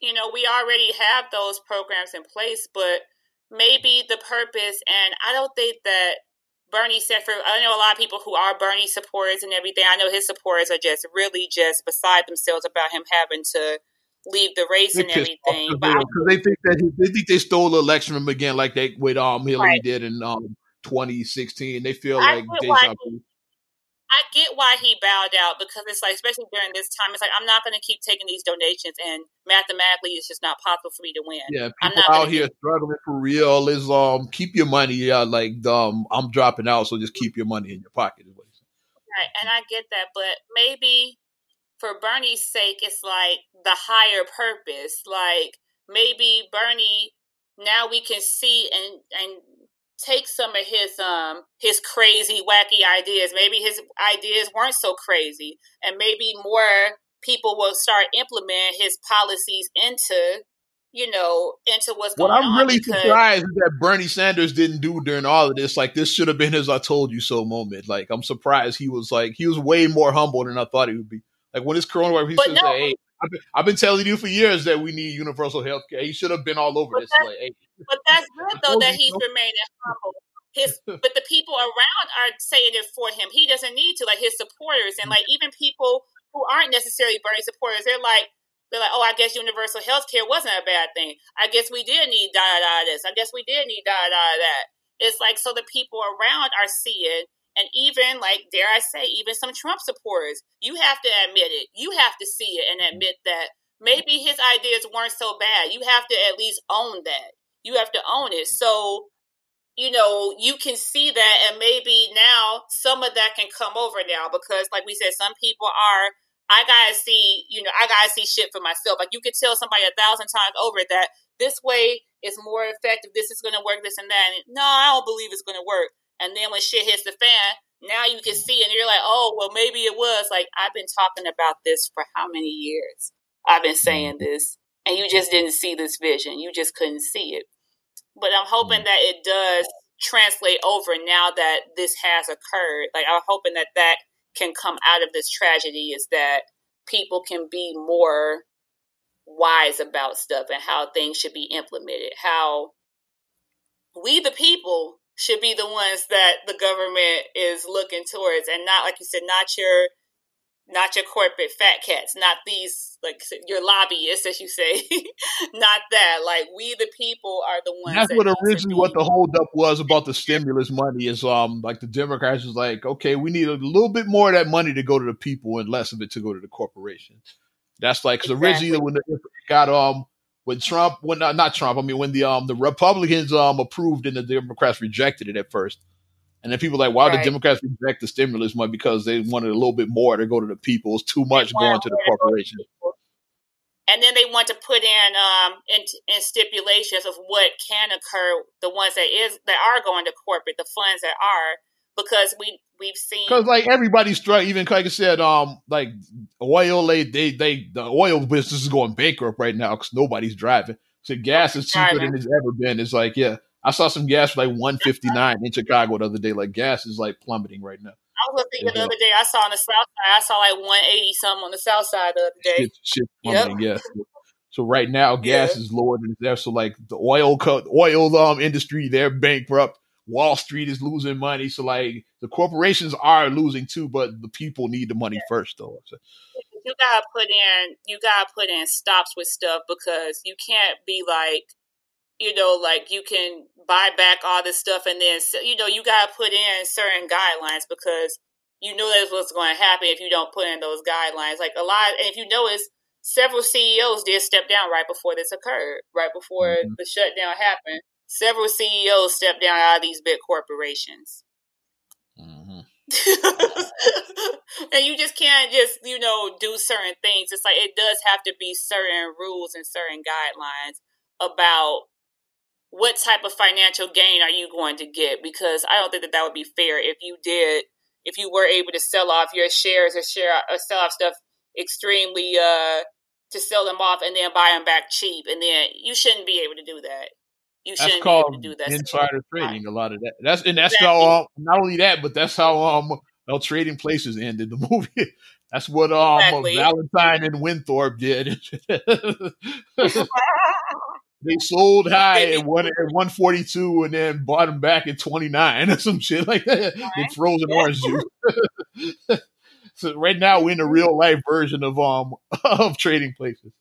you know, we already have those programs in place, but maybe the purpose, and I don't think that Bernie said for, I know a lot of people who are Bernie supporters and everything. I know his supporters are just really just beside themselves about him having to leave the race and everything. Because they think that he, they think they stole the election from again, like they with um Hillary right. did in um 2016. They feel I like deja vu. I get why he bowed out because it's like, especially during this time, it's like I'm not going to keep taking these donations, and mathematically, it's just not possible for me to win. Yeah, people out here keep... struggling for real. Is um, keep your money. Yeah, like um, I'm dropping out, so just keep your money in your pocket. Right, and I get that, but maybe for Bernie's sake, it's like the higher purpose. Like maybe Bernie, now we can see and and take some of his um his crazy wacky ideas. Maybe his ideas weren't so crazy, and maybe more people will start implementing his policies into you know, into what's going on. What I'm really because, surprised is that Bernie Sanders didn't do during all of this. Like this should have been his "I told you so" moment. Like I'm surprised he was like he was way more humble than I thought he would be. Like when it's coronavirus, he should no, say, "Hey, I've been, I've been, telling you for years that we need universal health care." He should have been all over this. Like, hey. But that's good though that he's remained humble. His, but the people around are saying it for him. He doesn't need to. Like his supporters and mm. like even people who aren't necessarily Bernie supporters, they're like, they're like, oh, I guess universal health care wasn't a bad thing. I guess we did need da da this. I guess we did need da da that. It's like so the people around are seeing and even like dare I say, even some Trump supporters, you have to admit it. You have to see it and mm-hmm. admit that maybe his ideas weren't so bad. You have to at least own that. You have to own it. So, you know, you can see that and maybe now some of that can come over now because like we said, some people are I gotta see, you know, I gotta see shit for myself. Like you could tell somebody a thousand times over that this way is more effective, this is gonna work, this and that. And no, I don't believe it's gonna work. And then when shit hits the fan, now you can see, and you're like, oh, well, maybe it was. Like I've been talking about this for how many years? I've been saying this, and you just didn't see this vision. You just couldn't see it. But I'm hoping mm-hmm. that it does translate over now that this has occurred. Like I'm hoping that that can come out of this tragedy is that people can be more wise about stuff and how things should be implemented. How we, the people, should be the ones that the government is looking towards, and not like you said, not your not your corporate fat cats, not these like your lobbyists, as you say, not that. Like we, the people, are the ones. That's that what originally what the holdup was about the stimulus money is. Um, like the Democrats was like, okay, we need a little bit more of that money to go to the people and less of it to go to the corporations. That's like because exactly. originally when it got um when Trump when uh, not Trump I mean when the um the Republicans um approved and the Democrats rejected it at first, and then people were like why right. the Democrats reject the stimulus money because they wanted a little bit more to go to the people. It's too much going to the corporations. And then they want to put in um in, in stipulations of what can occur, the ones that is that are going to corporate, the funds that are because we we've seen because like everybody's struggling. Even like I said, um, like oil, they they they the oil business is going bankrupt right now because nobody's driving. So gas is cheaper than it's ever been. It's like yeah, I saw some gas for like one fifty nine in Chicago the other day. Like gas is like plummeting right now. I was thinking the other day. I saw on the south side. I saw like one eighty something on the south side the other day. Shit, shit plummeting. Yep. Yes. So right now, gas yeah. is lower than it's there. So like the oil co- oil um industry, they're bankrupt. Wall Street is losing money. So like the corporations are losing too, but the people need the money yeah. first though. So. You gotta put in you gotta put in stops with stuff because you can't be like you know, like you can buy back all this stuff and then you know, you gotta put in certain guidelines because you know that's what's going to happen if you don't put in those guidelines. Like a lot, and if you notice, several CEOs did step down right before this occurred, right before mm-hmm. the shutdown happened several CEOs stepped down out of these big corporations. Mm-hmm. and you just can't just, you know, do certain things. It's like it does have to be certain rules and certain guidelines about what type of financial gain are you going to get because I don't think that that would be fair if you did if you were able to sell off your shares or share or sell off stuff extremely uh to sell them off and then buy them back cheap and then you shouldn't be able to do that you that's called do that insider trading. A lot of that. That's and that's exactly. how um, not only that, but that's how um how trading places ended the movie. That's what um exactly. Valentine and Winthorpe did. they sold high at one at one forty two and then bought them back at twenty nine or some shit like that. Right. frozen orange juice. so right now we're in a real life version of um of trading places.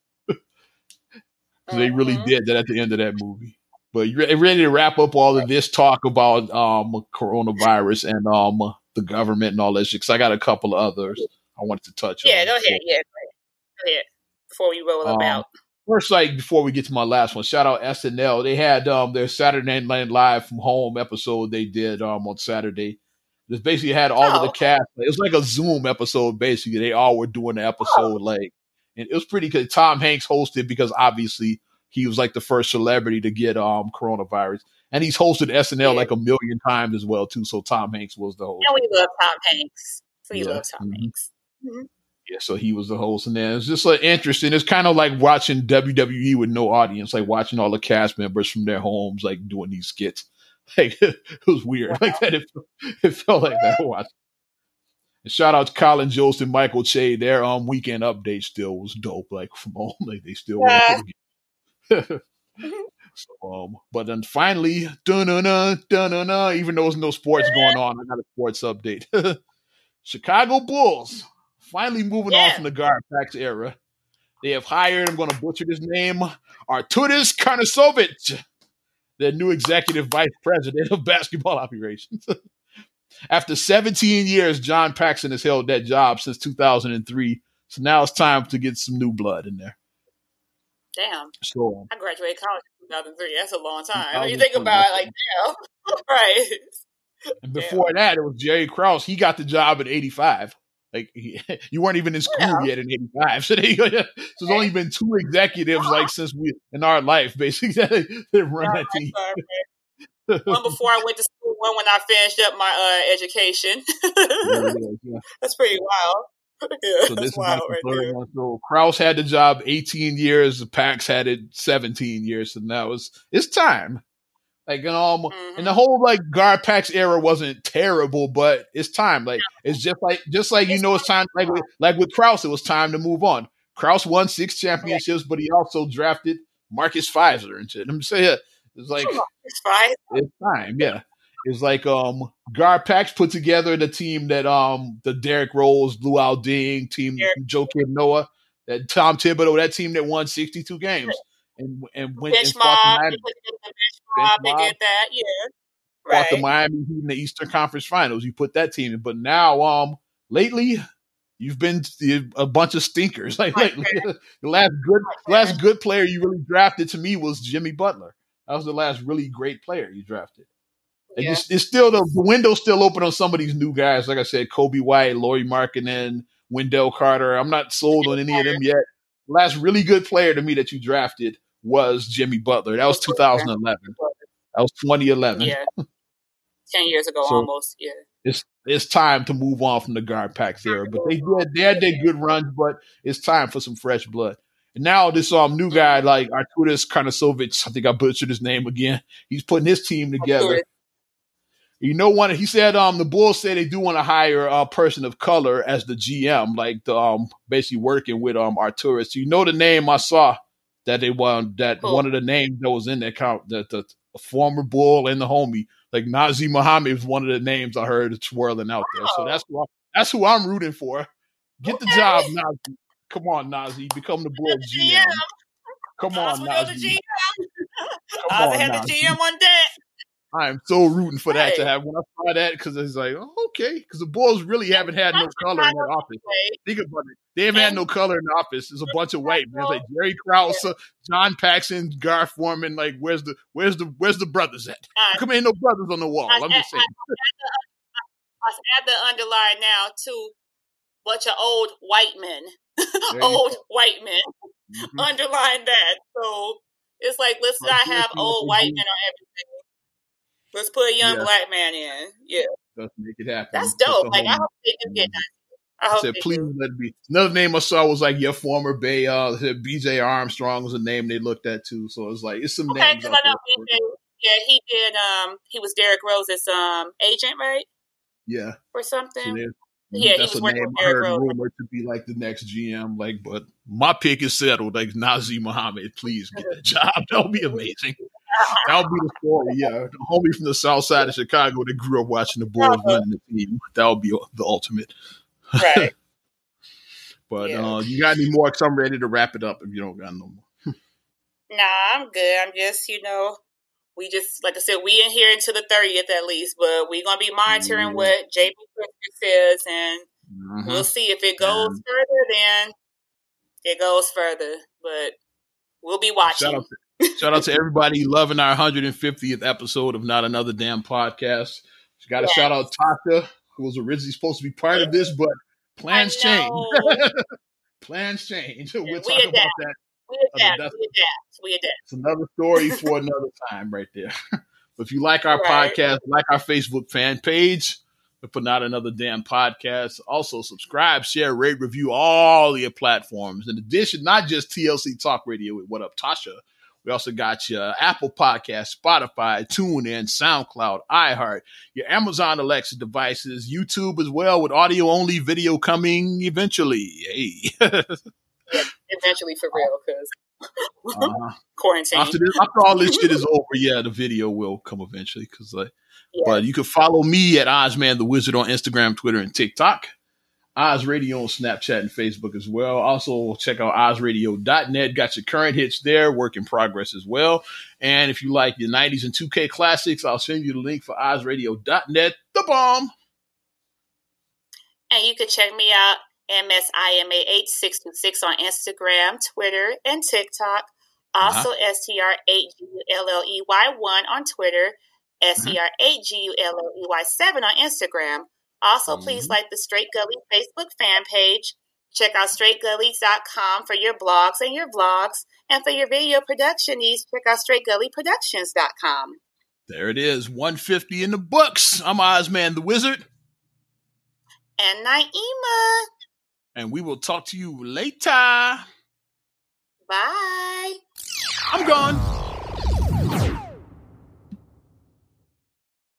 They really mm-hmm. did that at the end of that movie. But you ready to wrap up all of this talk about um, coronavirus and um, the government and all this? Because I got a couple of others I wanted to touch yeah, on. Yeah, go ahead. Yeah, go ahead. Before we roll them um, out. First, like before we get to my last one, shout out SNL. They had um, their Saturday Night Live from Home episode they did um, on Saturday. This basically had all oh, of the cast. It was like a Zoom episode. Basically, they all were doing the episode oh. like, and it was pretty good. Tom Hanks hosted because obviously he was like the first celebrity to get um coronavirus. And he's hosted SNL yeah. like a million times as well too. So Tom Hanks was the host. And we love Tom Hanks. We yeah. love Tom mm-hmm. Hanks. Mm-hmm. Yeah, so he was the host, and then it's just like interesting. It's kind of like watching WWE with no audience, like watching all the cast members from their homes, like doing these skits. Like it was weird, wow. like that. It, it felt like that. Watch. And shout out to Colin Jost and Michael Che. Their um weekend update still was dope. Like from home, like they still yeah. so, um, but then finally, even though there's no sports going on, I got a sports update. Chicago Bulls finally moving yeah. on from the Garpax era. They have hired, I'm going to butcher this name, Arturas Karnisovas, their new executive vice president of basketball operations. After 17 years, John Paxson has held that job since 2003. So now it's time to get some new blood in there. Damn. So I graduated college in 2003. That's a long time. When you think about it, like, damn. right. And before damn. that, it was Jerry Krause. He got the job at 85. Like he, you weren't even in school yeah. yet in '85, so, they, so there's only been two executives like since we in our life basically that, run that team. one before I went to school, one when I finished up my uh, education. yeah. That's pretty wild. Yeah, so this is wild right there. One. So Krause had the job 18 years, Pax had it 17 years, and now it's it's time. Like and um mm-hmm. and the whole like Garpax era wasn't terrible, but it's time. Like it's just like just like you know it's time like with, like with Krause, it was time to move on. Krause won six championships, but he also drafted Marcus Fizer and shit. I'm saying it's like it's time, yeah. It's like um Garpax put together the team that um the Derrick Rose, Luol Deng team, Joakim Noah, that Tom Thibodeau, that team that won 62 games and and went bench and fought mob, the Miami, bench mob, that, yeah. Right. The Miami Heat in the Eastern Conference Finals. You put that team in, but now um lately you've been a bunch of stinkers. Like lately, the last good last good player you really drafted to me was Jimmy Butler. That was the last really great player you drafted. Yeah. It's, it's, still the, the window's still open on some of these new guys. Like I said, Coby White, Lauri Markkanen, Wendell Carter. I'm not sold on any of them yet. The last really good player to me that you drafted was Jimmy Butler. That was 2011. That was 2011. Yeah. 10 years ago so almost. Yeah. It's it's time to move on from the Garpax era. But they did they had their good runs, but it's time for some fresh blood. And now this um new guy like Arturas Karnisovas, I think I butchered his name again. He's putting his team together. You know, one he said um the Bulls say they do want to hire a person of color as the GM, like the um basically working with um Arturas. You know the name I saw that they won that cool. one of the names that was in that count that the former Bull and the homie like Nazr Mohammed was one of the names I heard swirling out there. So that's who I, that's who I'm rooting for. Get okay. the job, Nazr. Come on, Nazr. Become the Bull GM. Come on, Nazr. I had the GM on deck. I am so rooting for that to happen. when I saw that because it's like, oh, okay, because the Bulls really haven't had no color in that office. Think about it. They haven't had no color in the office. There's a bunch of white men. It's like Jerry Krause, John Paxson, Gar Forman. Like, where's the where's the where's the brothers at? Come in, no brothers on the wall. I'm just saying. I add the underline now to bunch of old white men, old white men. Mm-hmm. Underline that. So it's like let's not have old white men on everything. Let's put a young yeah. black man in. Yeah. Let's make it happen. That's dope. Like I hope they do get I, I said, please do. let it be. Another name I saw was like your former Bay. Uh, BJ Armstrong was a name they looked at too. So it's like it's some okay, names. Because I know BJ. Yeah, he did. Um, he was Derrick Rose's um agent, right? Yeah, or something. So yeah, that's he was a name I heard rumored to be like the next GM. Like, but my pick is settled. Like Nazr Mohammed, please get that job. That would be amazing. That would be the story. Yeah, the homie from the south side of Chicago that grew up watching the Bulls uh-huh. running the team. That would be the ultimate. Right. but yeah. uh, you got any more? Because I'm ready to wrap it up. If you don't got no more. nah, I'm good. I'm just you know we just like I said, we in here until the thirtieth at least, but we're gonna be monitoring mm-hmm. what JB says, and mm-hmm. we'll see if it goes further. Then it goes further, but we'll be watching. Shout out to, shout out to everybody loving our 150th episode of Not Another Damn Podcast. Got to yes. shout out Tasha, who was originally supposed to be part of this, but plans change. plans change. We'll talk about that we adapt. we adapt. We adapt. It's another story for another time, right there. but if you like our right. podcast, like our Facebook fan page, we put out another damn podcast. Also, subscribe, share, rate, review all your platforms. In addition, not just TLC Talk Radio with What Up Tasha. We also got your Apple Podcast, Spotify, TuneIn, SoundCloud, iHeart, your Amazon Alexa devices, YouTube as well with audio only, video coming eventually. Hey. eventually for real because uh, quarantine. After, this, after all this shit is over, yeah, the video will come eventually. Because like, yeah. but you can follow me at Ozman the Wizard on Instagram, Twitter, and TikTok. Oz Radio on Snapchat and Facebook as well. Also, check out OzRadio.net. Got your current hits there, work in progress as well. And if you like your 90s and 2K classics, I'll send you the link for OzRadio.net. The bomb. And you can check me out MSIMAH626 on Instagram, Twitter, and TikTok. Also, uh-huh. STR8GULLEY1 on Twitter, STR8GULLEY7 on Instagram. Also, mm-hmm. please like the Straight Gully Facebook fan page. Check out straightgullies.com for your blogs and your vlogs. And for your video production needs, check out straightgullyproductions.com. There it is, 150 in the books. I'm Ozman the Wizard. And Naima. And we will talk to you later. Bye. I'm gone.